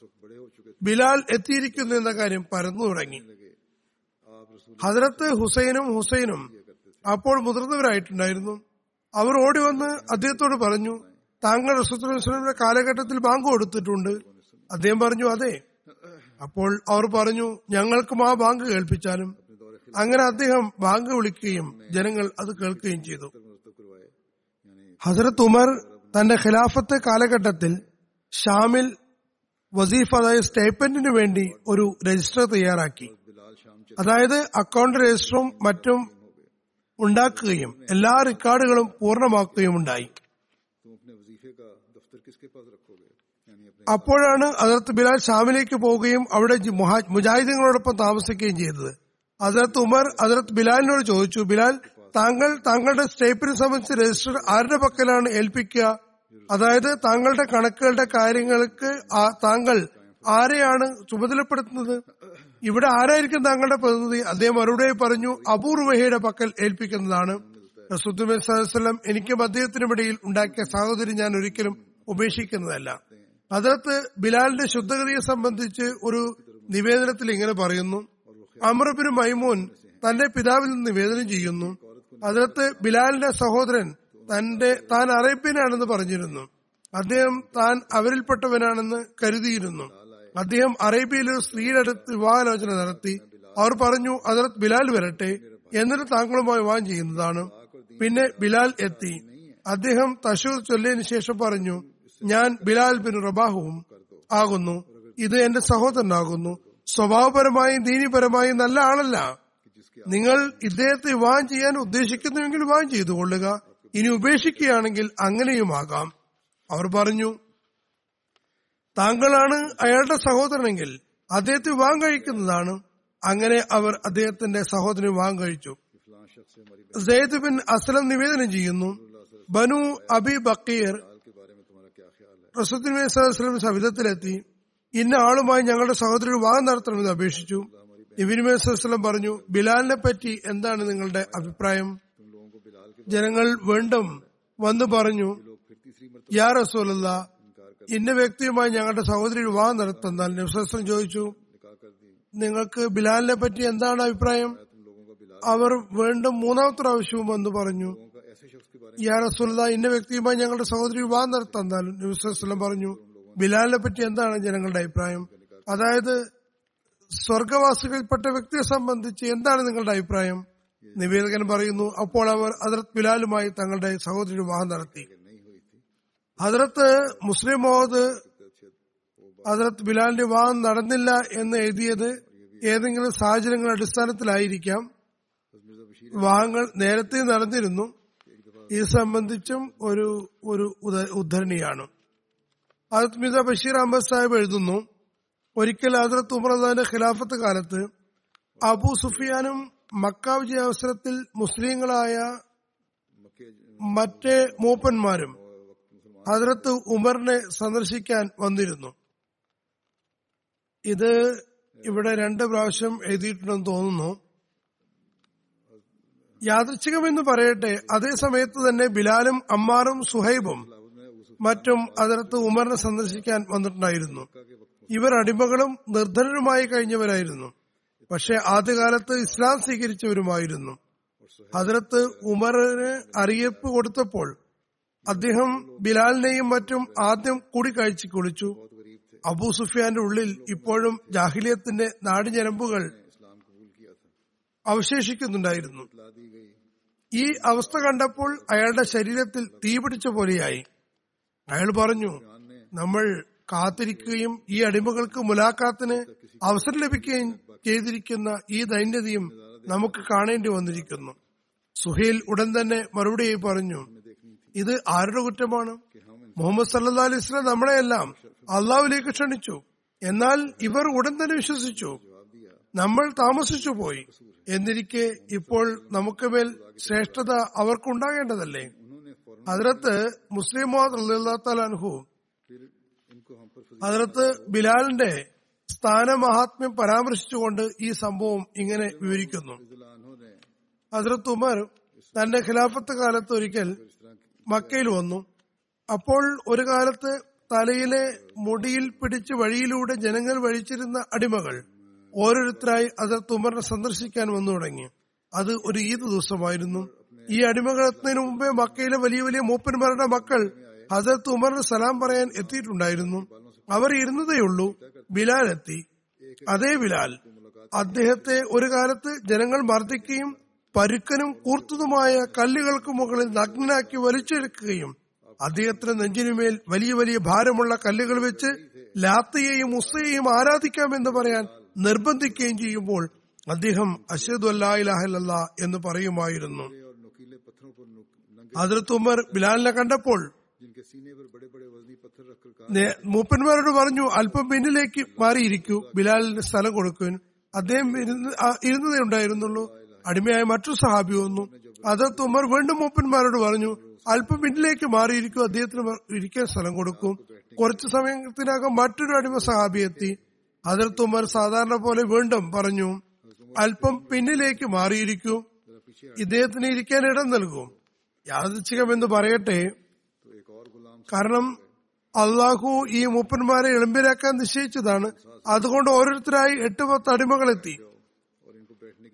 ബിലാൽ എത്തിയിരിക്കുന്നു എന്ന കാര്യം പരന്നു തുടങ്ങി. ഹജറത്ത് ഹുസൈനും ഹുസൈനും അപ്പോൾ മുതിർന്നവരായിട്ടുണ്ടായിരുന്നു. അവർ ഓടി വന്ന് അദ്ദേഹത്തോട് പറഞ്ഞു താങ്കൾ റസൂത്തുലമിന്റെ കാലഘട്ടത്തിൽ ബാങ്ക് കൊടുത്തിട്ടുണ്ട്. അദ്ദേഹം പറഞ്ഞു അതെ. അപ്പോൾ അവർ പറഞ്ഞു ഞങ്ങൾക്കും ആ ബാങ്ക് കേൾപ്പിച്ചാലും അങ്ങനെ അദ്ദേഹം ബാങ്ക് വിളിക്കുകയും ജനങ്ങൾ അത് കേൾക്കുകയും ചെയ്തു. ഹസരത്ത് ഉമർ തന്റെ ഖിലാഫത്ത് കാലഘട്ടത്തിൽ ഷാമിൽ വസീഫ് അതായത് സ്റ്റേറ്റ്മെന്റിന് വേണ്ടി ഒരു രജിസ്റ്റർ തയ്യാറാക്കി. അതായത് അക്കൗണ്ട് രജിസ്റ്ററും മറ്റും ഉണ്ടാക്കുകയും എല്ലാ റെക്കോർഡുകളും പൂർണമാക്കുകയും ഉണ്ടായി. അപ്പോഴാണ് അതിർത്ത് ബിലാൽ ഷാമിലേക്ക് പോവുകയും അവിടെ മുജാഹിദീങ്ങളോടൊപ്പം താമസിക്കുകയും ചെയ്തത്. അതിർത്ത് ഉമർ ഹസരത്ത് ബിലാലിനോട് ചോദിച്ചു ബിലാൽ താങ്കൾ താങ്കളുടെ സ്റ്റേപ്പിനെ സംബന്ധിച്ച് രജിസ്റ്റർ ആരുടെ പക്കലാണ് ഏൽപ്പിക്കുക? അതായത് താങ്കളുടെ കണക്കുകളുടെ കാര്യങ്ങൾക്ക് താങ്കൾ ആരെയാണ് ചുമതലപ്പെടുത്തുന്നത്? ഇവിടെ ആരായിരിക്കും താങ്കളുടെ പ്രതിനിധി? അദ്ദേഹം മറുപടിയായി പറഞ്ഞു അപൂർവഹയുടെ പക്കൽ ഏൽപ്പിക്കുന്നതാണ്. റസുദ്ദുബിസ്ലം എനിക്കും അദ്ദേഹത്തിനുമിടയിൽ ഉണ്ടാക്കിയ സാഹോദര്യം ഞാൻ ഒരിക്കലും ഉപേക്ഷിക്കുന്നതല്ല. അതിനകത്ത് ബിലാലിന്റെ ശുദ്ധഗതിയെ സംബന്ധിച്ച് ഒരു നിവേദനത്തിൽ ഇങ്ങനെ പറയുന്നു അമർബിന് മൈമൂൻ തന്റെ പിതാവിൽ നിന്ന് നിവേദനം ചെയ്യുന്നു. അതിനകത്ത് ബിലാലിന്റെ സഹോദരൻ തന്റെ താൻ അറേബ്യനാണെന്ന് പറഞ്ഞിരുന്നു. അദ്ദേഹം താൻ അവരിൽപ്പെട്ടവനാണെന്ന് കരുതിയിരുന്നു. അദ്ദേഹം അറേബ്യയിൽ ഒരു സ്ത്രീയുടെ അടുത്ത് വിവാഹാലോചന നടത്തി. അവർ പറഞ്ഞു അതിലത്ത് ബിലാൽ വരട്ടെ. എന്നിട്ട് താങ്കളുമായി വിവാഹം ചെയ്യുന്നതാണ്. പിന്നെ ബിലാൽ എത്തി. അദ്ദേഹം തശൂർ ചൊല്ലിയതിനു ശേഷം പറഞ്ഞു ഞാൻ ബിലാൽ ബിൻ റബാഹുവും ആകുന്നു. ഇത് എന്റെ സഹോദരനാകുന്നു. സ്വഭാവപരമായും ദീനിപരമായും നല്ല ആളല്ല. നിങ്ങൾ ഇദ്ദേഹത്തെ വിവാഹം ചെയ്യാൻ ഉദ്ദേശിക്കുന്നുവെങ്കിൽ വിവാഹം ചെയ്തു കൊള്ളുക. ഇനി ഉപേക്ഷിക്കുകയാണെങ്കിൽ അങ്ങനെയുമാകാം അവർ പറഞ്ഞു താങ്കളാണ് അയാളുടെ സഹോദരനെങ്കിൽ അദ്ദേഹത്തെ വിവാഹം കഴിക്കുന്നതാണ്. അങ്ങനെ അവർ അദ്ദേഹത്തിന്റെ സഹോദരൻ വിവാഹം കഴിച്ചു. സെയ്ദ് ബിൻ അസ്ലം നിവേദനം ചെയ്യുന്നു ബനു അബി ബക്കീർ റസൂദ്ദീൻ സവിധത്തിലെത്തി. ഇന്ന ആളുമായി ഞങ്ങളുടെ സഹോദരൻ വിവാഹം നടത്തണമെന്ന് അപേക്ഷിച്ചു. ഇബിനുമേസ്ലം പറഞ്ഞു ബിലാലിനെ പറ്റി എന്താണ് നിങ്ങളുടെ അഭിപ്രായം? ജനങ്ങൾ വീണ്ടും വന്നു പറഞ്ഞു യാ റസൂലല്ല ഇന്ന വ്യക്തിയുമായി ഞങ്ങളുടെ സഹോദരി വിവാഹം നടത്തുന്നാൽ നിസ്വസ്ലം ചോദിച്ചു നിങ്ങൾക്ക് ബിലാലിനെ പറ്റി എന്താണ് അഭിപ്രായം? അവർ വീണ്ടും മൂന്നാമത്തെ പ്രാവശ്യവും വന്ന് പറഞ്ഞു യാ റസൂലല്ല ഇന്ന വ്യക്തിയുമായി ഞങ്ങളുടെ സഹോദരി വിവാഹം നടത്തുന്നാൽ നിസ്വസ്ലം പറഞ്ഞു ബിലാലിനെ പറ്റി എന്താണ് ജനങ്ങളുടെ അഭിപ്രായം? അതായത് സ്വർഗവാസികളിൽപ്പെട്ട വ്യക്തിയെ സംബന്ധിച്ച് എന്താണ് നിങ്ങളുടെ അഭിപ്രായം? നിവേദകൻ പറയുന്നു അപ്പോൾ അവർ ഹജറത് ബിലാലുമായി തങ്ങളുടെ സഹോദരി വിവാഹം നടത്തി. ഹജറത്ത് മുസ്ലിം മോഹദ് ഹജറത് ബിലാലിന്റെ വിവാഹം നടന്നില്ല എന്ന് എഴുതിയത് ഏതെങ്കിലും സാഹചര്യങ്ങളുടെ അടിസ്ഥാനത്തിലായിരിക്കാം. വിവാഹങ്ങൾ നേരത്തെ നടന്നിരുന്നു. ഇത് സംബന്ധിച്ചും ഒരു ഒരു ഉദ്ധരണിയാണ്. ഹജറത് മിർ ബഷീർ അഹമ്മദ് സാഹിബ് എഴുതുന്നു ഒരിക്കൽ ഹജറത്ത് ഉമർദാന്റെ ഖിലാഫത്ത് കാലത്ത് അബു സുഫിയാനും മക്ക വിജയ അവസരത്തിൽ മുസ്ലിങ്ങളായ മറ്റേ മൂപ്പന്മാരും അതിർത്ത് ഉമറിനെ സന്ദർശിക്കാൻ വന്നിരുന്നു. ഇത് ഇവിടെ രണ്ട് പ്രാവശ്യം എഴുതിയിട്ടുണ്ടെന്ന് തോന്നുന്നു. യാദൃച്ഛികമെന്ന് പറയട്ടെ അതേ സമയത്ത് തന്നെ ബിലാലും അമ്മാറും സുഹൈബും മറ്റും അതിർത്ത് ഉമറിനെ സന്ദർശിക്കാൻ വന്നിട്ടുണ്ടായിരുന്നു. ഇവർ അടിമകളും നിർധനരുമായി കഴിഞ്ഞവരായിരുന്നു. പക്ഷെ ആദ്യകാലത്ത് ഇസ്ലാം സ്വീകരിച്ചവരുമായിരുന്നു. ഹജറത്ത് ഉമറിന് അറിയിപ്പ് കൊടുത്തപ്പോൾ അദ്ദേഹം ബിലാലിനെയും മറ്റും ആദ്യം കൂടിക്കാഴ്ച കുളിച്ചു. അബൂ സുഫിയാന്റെ ഉള്ളിൽ ഇപ്പോഴും ജാഹിലിയത്തിന്റെ നാടിഞ്ഞരമ്പുകൾ അവശേഷിക്കുന്നുണ്ടായിരുന്നു. ഈ അവസ്ഥ കണ്ടപ്പോൾ അയാളുടെ ശരീരത്തിൽ തീപിടിച്ച പോലെയായി. അയാൾ പറഞ്ഞു നമ്മൾ കാത്തിരിക്കുകയും ഈ അടിമകൾക്ക് മുലാഖാത്തിന് അവസരം ലഭിക്കുകയും ചെയ്തിരിക്കുന്ന ഈ ദൈന്യതയും നമുക്ക് കാണേണ്ടി വന്നിരിക്കുന്നു. സുഹേൽ ഉടൻ തന്നെ മറുപടിയായി പറഞ്ഞു ഇത് ആരുടെ കുറ്റമാണ്? മുഹമ്മദ് സല്ലാ അലൈഹി സ്വലം നമ്മളെയെല്ലാം അള്ളാഹുലേക്ക് ക്ഷണിച്ചു. എന്നാൽ ഇവർ ഉടൻ തന്നെ വിശ്വസിച്ചു. നമ്മൾ താമസിച്ചു പോയി എന്നിരിക്കെ ഇപ്പോൾ നമുക്ക് മേൽ ശ്രേഷ്ഠത അവർക്കുണ്ടാകേണ്ടതല്ലേ? അതിനകത്ത് മുസ്ലിം അള്ളാഹു അതിനകത്ത് ബിലാലിന്റെ സ്ഥാനമഹാത്മ്യം പരാമർശിച്ചുകൊണ്ട് ഈ സംഭവം ഇങ്ങനെ വിവരിക്കുന്നു. ഹസ്രത്ത് ഉമർ തന്റെ ഖിലാഫത്ത് കാലത്ത് ഒരിക്കൽ മക്കയിൽ വന്നു. അപ്പോൾ ഒരു കാലത്ത് തലയിലെ മുടിയിൽ പിടിച്ച് വഴിയിലൂടെ ജനങ്ങൾ വഴിച്ചിരുന്ന അടിമകൾ ഓരോരുത്തരായി ഹസരത്ത് ഉമറിനെ സന്ദർശിക്കാൻ വന്നു തുടങ്ങി. അത് ഒരു ഈദ് ദിവസമായിരുന്നു. ഈ അടിമകളത്തിന് മുമ്പേ മക്കയിലെ വലിയ വലിയ മൂപ്പന്മാരുടെ മക്കൾ ഹസരത്ത് ഉമറിന് സലാം പറയാൻ എത്തിയിട്ടുണ്ടായിരുന്നു. അവർ ഇരുന്നതേയുള്ളൂ ബിലാൽ എത്തി. അതേ ബിലാൽ. അദ്ദേഹത്തെ ഒരു കാലത്ത് ജനങ്ങൾ മർദ്ദിക്കുകയും പരുക്കനും കൂർത്തതുമായ കല്ലുകൾക്ക് മുകളിൽ നഗ്നാക്കി വലിച്ചെടുക്കുകയും അദ്ദേഹത്തിന്റെ നെഞ്ചിനുമേൽ വലിയ വലിയ ഭാരമുള്ള കല്ലുകൾ വെച്ച് ലാത്തയെയും ഉസ്സയെയും ആരാധിക്കാമെന്ന് പറയാൻ നിർബന്ധിക്കുകയും ചെയ്യുമ്പോൾ അദ്ദേഹം അഷദ് അല്ലാ ഇലാഹല്ല എന്ന് പറയുമായിരുന്നു. അതിർത്ത് ഉമർ ബിലാലിനെ കണ്ടപ്പോൾ മൂപ്പന്മാരോട് പറഞ്ഞു അല്പം പിന്നിലേക്ക് മാറിയിരിക്കൂ ബിലാലിന് സ്ഥലം കൊടുക്കുവാൻ. അദ്ദേഹം ഇരുന്നതേ ഉണ്ടായിരുന്നുള്ളൂ. അടിമയായ മറ്റു സഹാബി വന്നു. അതിർത്ത് ഉമർ വീണ്ടും മൂപ്പന്മാരോട് പറഞ്ഞു അല്പം പിന്നിലേക്ക് മാറിയിരിക്കൂ അദ്ദേഹത്തിന് ഇരിക്കാൻ സ്ഥലം കൊടുക്കും. കുറച്ചു സമയത്തിനകം മറ്റൊരു അടിമ സഹാബി എത്തി. അതിർത്ത് ഉമർ സാധാരണ പോലെ വീണ്ടും പറഞ്ഞു അല്പം പിന്നിലേക്ക് മാറിയിരിക്കും. ഇദ്ദേഹത്തിന് ഇരിക്കാൻ ഇടം നൽകും. യാദൃച്ഛികമെന്ന് പറയട്ടെ. കാരണം അള്ളാഹു ഈ മൂപ്പന്മാരെ എളുമ്പിലാക്കാൻ നിശ്ചയിച്ചതാണ്. അതുകൊണ്ട് ഓരോരുത്തരായി എട്ട് പത്ത് അടിമകളെത്തി.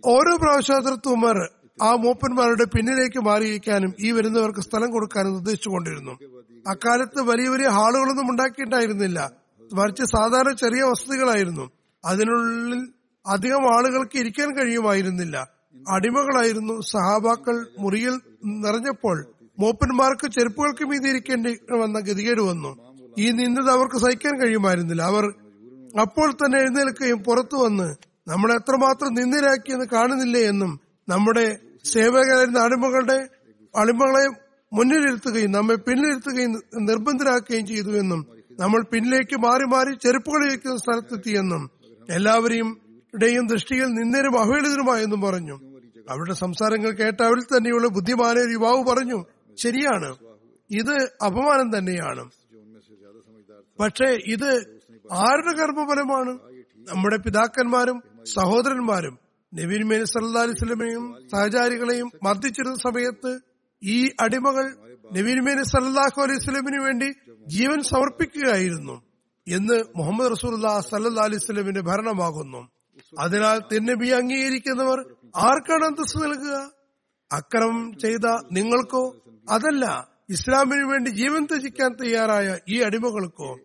ഓരോ പ്രാവശ്യത്തിർത്ത് ഉമർ ആ മൂപ്പന്മാരുടെ പിന്നിലേക്ക് മാറിയിരിക്കാനും ഈ വരുന്നവർക്ക് സ്ഥലം കൊടുക്കാനും നിർദ്ദേശിച്ചുകൊണ്ടിരുന്നു. അക്കാലത്ത് വലിയ വലിയ ഹാളുകളൊന്നും ഉണ്ടാക്കിയിട്ടായിരുന്നില്ല മറിച്ച് സാധാരണ ചെറിയ വസതികളായിരുന്നു. അതിനുള്ളിൽ അധികം ആളുകൾക്ക് ഇരിക്കാൻ കഴിയുമായിരുന്നില്ല. അടിമകളായിരുന്നു. സഹാബാക്കൾ മുറിയിൽ നിറഞ്ഞപ്പോൾ മൂപ്പന്മാർക്ക് ചെരുപ്പുകൾക്ക് മീതി ഇരിക്കേണ്ടി വന്ന ഗതികേട് വന്നു. ഈ നിന്ദത അവർക്ക് സഹിക്കാൻ കഴിയുമായിരുന്നില്ല. അവർ അപ്പോൾ തന്നെ എഴുന്നേൽക്കുകയും പുറത്തു വന്ന് നമ്മളെ എത്രമാത്രം നിന്ദരാക്കിയെന്ന് കാണുന്നില്ലേ എന്നും നമ്മുടെ സേവകരായിരുന്ന അടിമകളുടെ അടിമകളെ മുന്നിലിരുത്തുകയും നമ്മെ പിന്നിലിരുത്തുകയും നിർബന്ധരാക്കുകയും ചെയ്തു എന്നും നമ്മൾ പിന്നിലേക്ക് മാറി മാറി ചെരുപ്പുകൾ വയ്ക്കുന്ന സ്ഥലത്തെത്തിയെന്നും എല്ലാവരെയും ദൃഷ്ടിയിൽ നിന്നേരും അവഹേളിതരുമായെന്നും പറഞ്ഞു. അവരുടെ സംസാരങ്ങൾ കേട്ട അവരിൽ തന്നെയുള്ള ബുദ്ധിമാന യുവാവ് പറഞ്ഞു ശരിയാണ്. ഇത് അപമാനം തന്നെയാണ്. പക്ഷേ ഇത് ആരുടെ കർമ്മഫലമാണ്? നമ്മുടെ പിതാക്കന്മാരും സഹോദരന്മാരും നവീൻ മേൽ സല്ലാ അലിസ്ലമയും സഹചാരികളെയും മർദ്ദിച്ചിരുന്ന സമയത്ത് ഈ അടിമകൾ നവീൻ മേൽ സല്ലാഹു അലൈഹിസ്ലമിന് വേണ്ടി ജീവൻ സമർപ്പിക്കുകയായിരുന്നു എന്ന് മുഹമ്മദ് റസൂല്ലാ സല്ലാ അലിസ്ലമിന്റെ ഭരണമാകുന്നു. അതിനാൽ തിന്നബി അംഗീകരിക്കുന്നവർ ആർക്കാണ് അന്തസ് നൽകുക? അക്രമം ചെയ്ത നിങ്ങൾക്കോ? അതല്ല ഇസ്ലാമിന് വേണ്ടി ജീവൻ ത്യജിക്കാൻ തയ്യാറായ ഈ അടിമകൾക്കോ?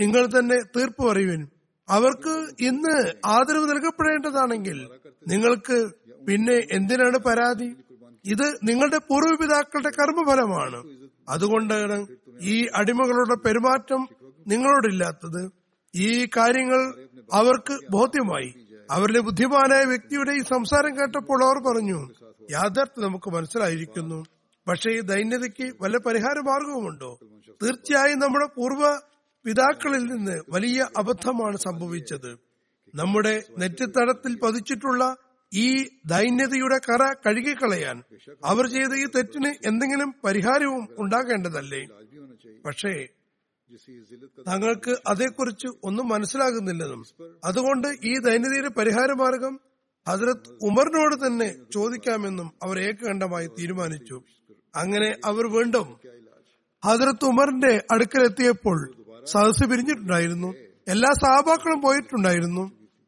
നിങ്ങൾ തന്നെ തീർപ്പ് പറയുവിൻ. അവർക്ക് ഇന്ന് ആദരവ് നൽകപ്പെടേണ്ടതാണെങ്കിൽ നിങ്ങൾക്ക് പിന്നെ എന്തിനാണ് പരാതി? ഇത് നിങ്ങളുടെ പൂർവപിതാക്കളുടെ കർമ്മഫലമാണ്. അതുകൊണ്ടാണ് ഈ അടിമകളുടെ പെരുമാറ്റം നിങ്ങളോടില്ലാത്തത്. ഈ കാര്യങ്ങൾ അവർക്ക് ബോധ്യമായി. അവരുടെ ബുദ്ധിമാനായ വ്യക്തിയുടെ ഈ സംസാരം കേട്ടപ്പോൾ അവർ പറഞ്ഞു യാഥാർത്ഥ്യം നമുക്ക് മനസ്സിലായിരിക്കുന്നു. പക്ഷേ ഈ ദൈന്യതയ്ക്ക് വല്ല പരിഹാര മാർഗവുമുണ്ടോ തീർച്ചയായും നമ്മുടെ പൂർവ പിതാക്കളിൽ നിന്ന് വലിയ അബദ്ധമാണ് സംഭവിച്ചത്. നമ്മുടെ നെറ്റിത്തടത്തിൽ പതിച്ചിട്ടുള്ള ഈ ദൈന്യതയുടെ കറ കഴുകിക്കളയാൻ അവർ ചെയ്ത ഈ തെറ്റിന് എന്തെങ്കിലും പരിഹാരവും ഉണ്ടാകേണ്ടതല്ലേ? പക്ഷേ തങ്ങൾക്ക് അതേക്കുറിച്ച് ഒന്നും മനസ്സിലാകുന്നില്ലെന്നും അതുകൊണ്ട് ഈ ദൈനതയുടെ പരിഹാര മാർഗം ഹസരത് ഉമറിനോട് തന്നെ ചോദിക്കാമെന്നും അവർ ഏകകണ്ഠമായി തീരുമാനിച്ചു. അങ്ങനെ അവർ വീണ്ടും ഹസരത്ത് ഉമറിന്റെ അടുക്കലെത്തിയപ്പോൾ സദസ് പിരിഞ്ഞിട്ടുണ്ടായിരുന്നു. എല്ലാ സഹാബാക്കളും പോയിട്ടുണ്ടായിരുന്നു.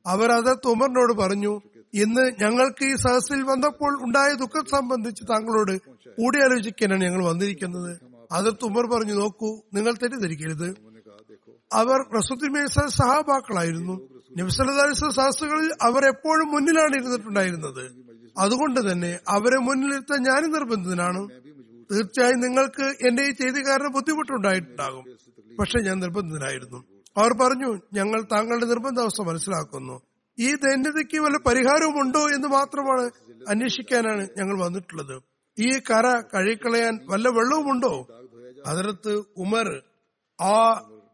അവർ ഹസരത്ത് ഉമറിനോട് പറഞ്ഞു ഇന്ന് ഞങ്ങൾക്ക് ഈ സദസ്സിൽ വന്നപ്പോൾ ഉണ്ടായ ദുഃഖം സംബന്ധിച്ച് താങ്കളോട് കൂടിയാലോചിക്കാനാണ് ഞങ്ങൾ വന്നിരിക്കുന്നത്. അതിർത്ത് ഉമർ പറഞ്ഞു നോക്കൂ നിങ്ങൾ തെറ്റിദ്ധരിക്കരുത്. അവർ റസുദ്ദിമേസ സഹാബാക്കളായിരുന്നു. നബ്സലദാലിസ് സാസുകളിൽ അവർ എപ്പോഴും മുന്നിലാണ് ഇരുന്നിട്ടുണ്ടായിരുന്നത്. അതുകൊണ്ട് തന്നെ അവരെ മുന്നിലിരുത്താൻ ഞാനും നിർബന്ധിതനാണ്. തീർച്ചയായും നിങ്ങൾക്ക് എന്റെ ഈ ചെയ്തി കാരണം ബുദ്ധിമുട്ടുണ്ടായിട്ടുണ്ടാകും. പക്ഷെ ഞാൻ നിർബന്ധിതനായിരുന്നു. അവർ പറഞ്ഞു ഞങ്ങൾ താങ്കളുടെ നിർബന്ധാവസ്ഥ മനസ്സിലാക്കുന്നു. ഈ ദൈന്യതയ്ക്ക് വല്ല പരിഹാരവും ഉണ്ടോ എന്ന് മാത്രമാണ് അന്വേഷിക്കാനാണ് ഞങ്ങൾ വന്നിട്ടുള്ളത്. ഈ കര കഴുകിക്കളയാൻ വല്ല വെള്ളവുമുണ്ടോ? അതിർത്ത് ഉമർ ആ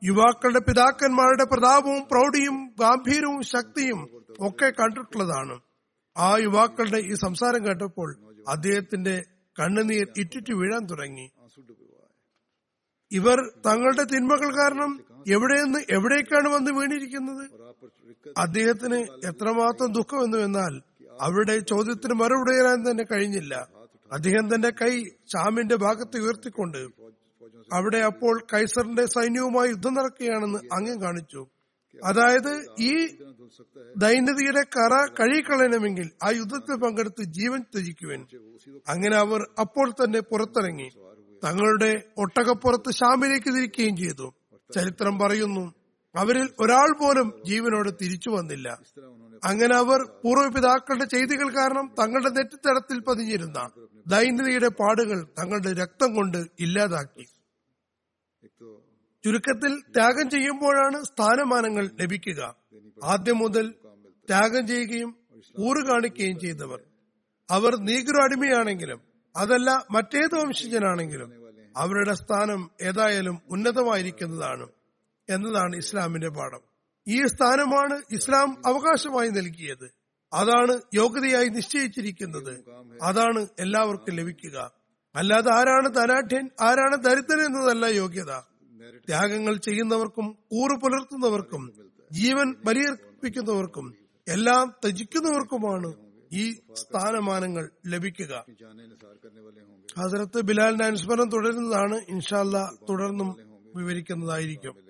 യുവാക്കളുടെ പിതാക്കന്മാരുടെ പ്രതാപവും പ്രൗഢിയും ഗാംഭീര്യവും ശക്തിയും ഒക്കെ കണ്ടിട്ടുള്ളതാണ്. ആ യുവാക്കളുടെ ഈ സംസാരം കേട്ടപ്പോൾ അദ്ദേഹത്തിന്റെ കണ്ണുനീർ ഇറ്റിറ്റ് വീഴാൻ തുടങ്ങി. ഇവർ തങ്ങളുടെ തിന്മകൾ കാരണം എവിടെ നിന്ന് എവിടേക്കാണ് വന്ന് വീണിരിക്കുന്നത്? അദ്ദേഹത്തിന് എത്രമാത്രം ദുഃഖമെന്നു എന്നാൽ അവരുടെ ചോദ്യത്തിന് മറുപടി തരാൻ തന്നെ കഴിഞ്ഞില്ല. അദ്ദേഹം തന്റെ കൈ ശാമിന്റെ ഭാഗത്ത് ഉയർത്തിക്കൊണ്ട് അവിടെ അപ്പോൾ കൈസറിന്റെ സൈന്യവുമായി യുദ്ധം നടക്കുകയാണെന്ന് അങ്ങ് കാണിച്ചു. അതായത് ഈ ദൈനതിയുടെ കറ കഴിക്കളയണമെങ്കിൽ ആ യുദ്ധത്തിൽ പങ്കെടുത്ത് ജീവൻ ത്യജിക്കുവാൻ. അങ്ങനെ അവർ അപ്പോൾ തന്നെ പുറത്തിറങ്ങി. തങ്ങളുടെ ഒട്ടകപ്പുറത്ത് ഷാമിലേക്ക് തിരിക്കുകയും ചെയ്തു. ചരിത്രം പറയുന്നു അവരിൽ ഒരാൾ പോലും ജീവനോട് തിരിച്ചു വന്നില്ല. അങ്ങനെ അവർ പൂർവപിതാക്കളുടെ ചെയ്തികൾ കാരണം തങ്ങളുടെ നെറ്റിത്തടത്തിൽ പതിഞ്ഞിരുന്ന ദൈന്യതയുടെ പാടുകൾ തങ്ങളുടെ രക്തം കൊണ്ട് ഇല്ലാതാക്കി. ചുരുക്കത്തിൽ ത്യാഗം ചെയ്യുമ്പോഴാണ് സ്ഥാനമാനങ്ങൾ ലഭിക്കുക. ആദ്യം മുതൽ ത്യാഗം ചെയ്യുകയും ഊറ് കാണിക്കുകയും ചെയ്തവർ. അവർ നീഗ്രോ അടിമയാണെങ്കിലും അതല്ല മറ്റേത് വംശജനാണെങ്കിലും അവരുടെ സ്ഥാനം ഏതായാലും ഉന്നതമായിരിക്കുന്നതാണ് എന്നതാണ് ഇസ്ലാമിന്റെ പാഠം. ഈ സ്ഥാനമാണ് ഇസ്ലാം അവകാശമായി നൽകിയത്. അതാണ് യോഗ്യതയായി നിശ്ചയിച്ചിരിക്കുന്നത്. അതാണ് എല്ലാവർക്കും ലഭിക്കുക. അല്ലാതെ ആരാണ് ധനാഠ്യൻ ആരാണ് ദരിദ്രൻ എന്നതല്ല യോഗ്യത. ത്യാഗങ്ങൾ ചെയ്യുന്നവർക്കും ഊറു പുലർത്തുന്നവർക്കും ജീവൻ ബലിയർപ്പിക്കുന്നവർക്കും എല്ലാം ത്യജിക്കുന്നവർക്കുമാണ് ഈ സ്ഥാനമാനങ്ങൾ ലഭിക്കുക. ഹസരത്ത് ബിലാലിന്റെ അനുസ്മരണം തുടരുന്നതാണ് ഇൻഷാല്ല തുടർന്നും വിവരിക്കുന്നതായിരിക്കും.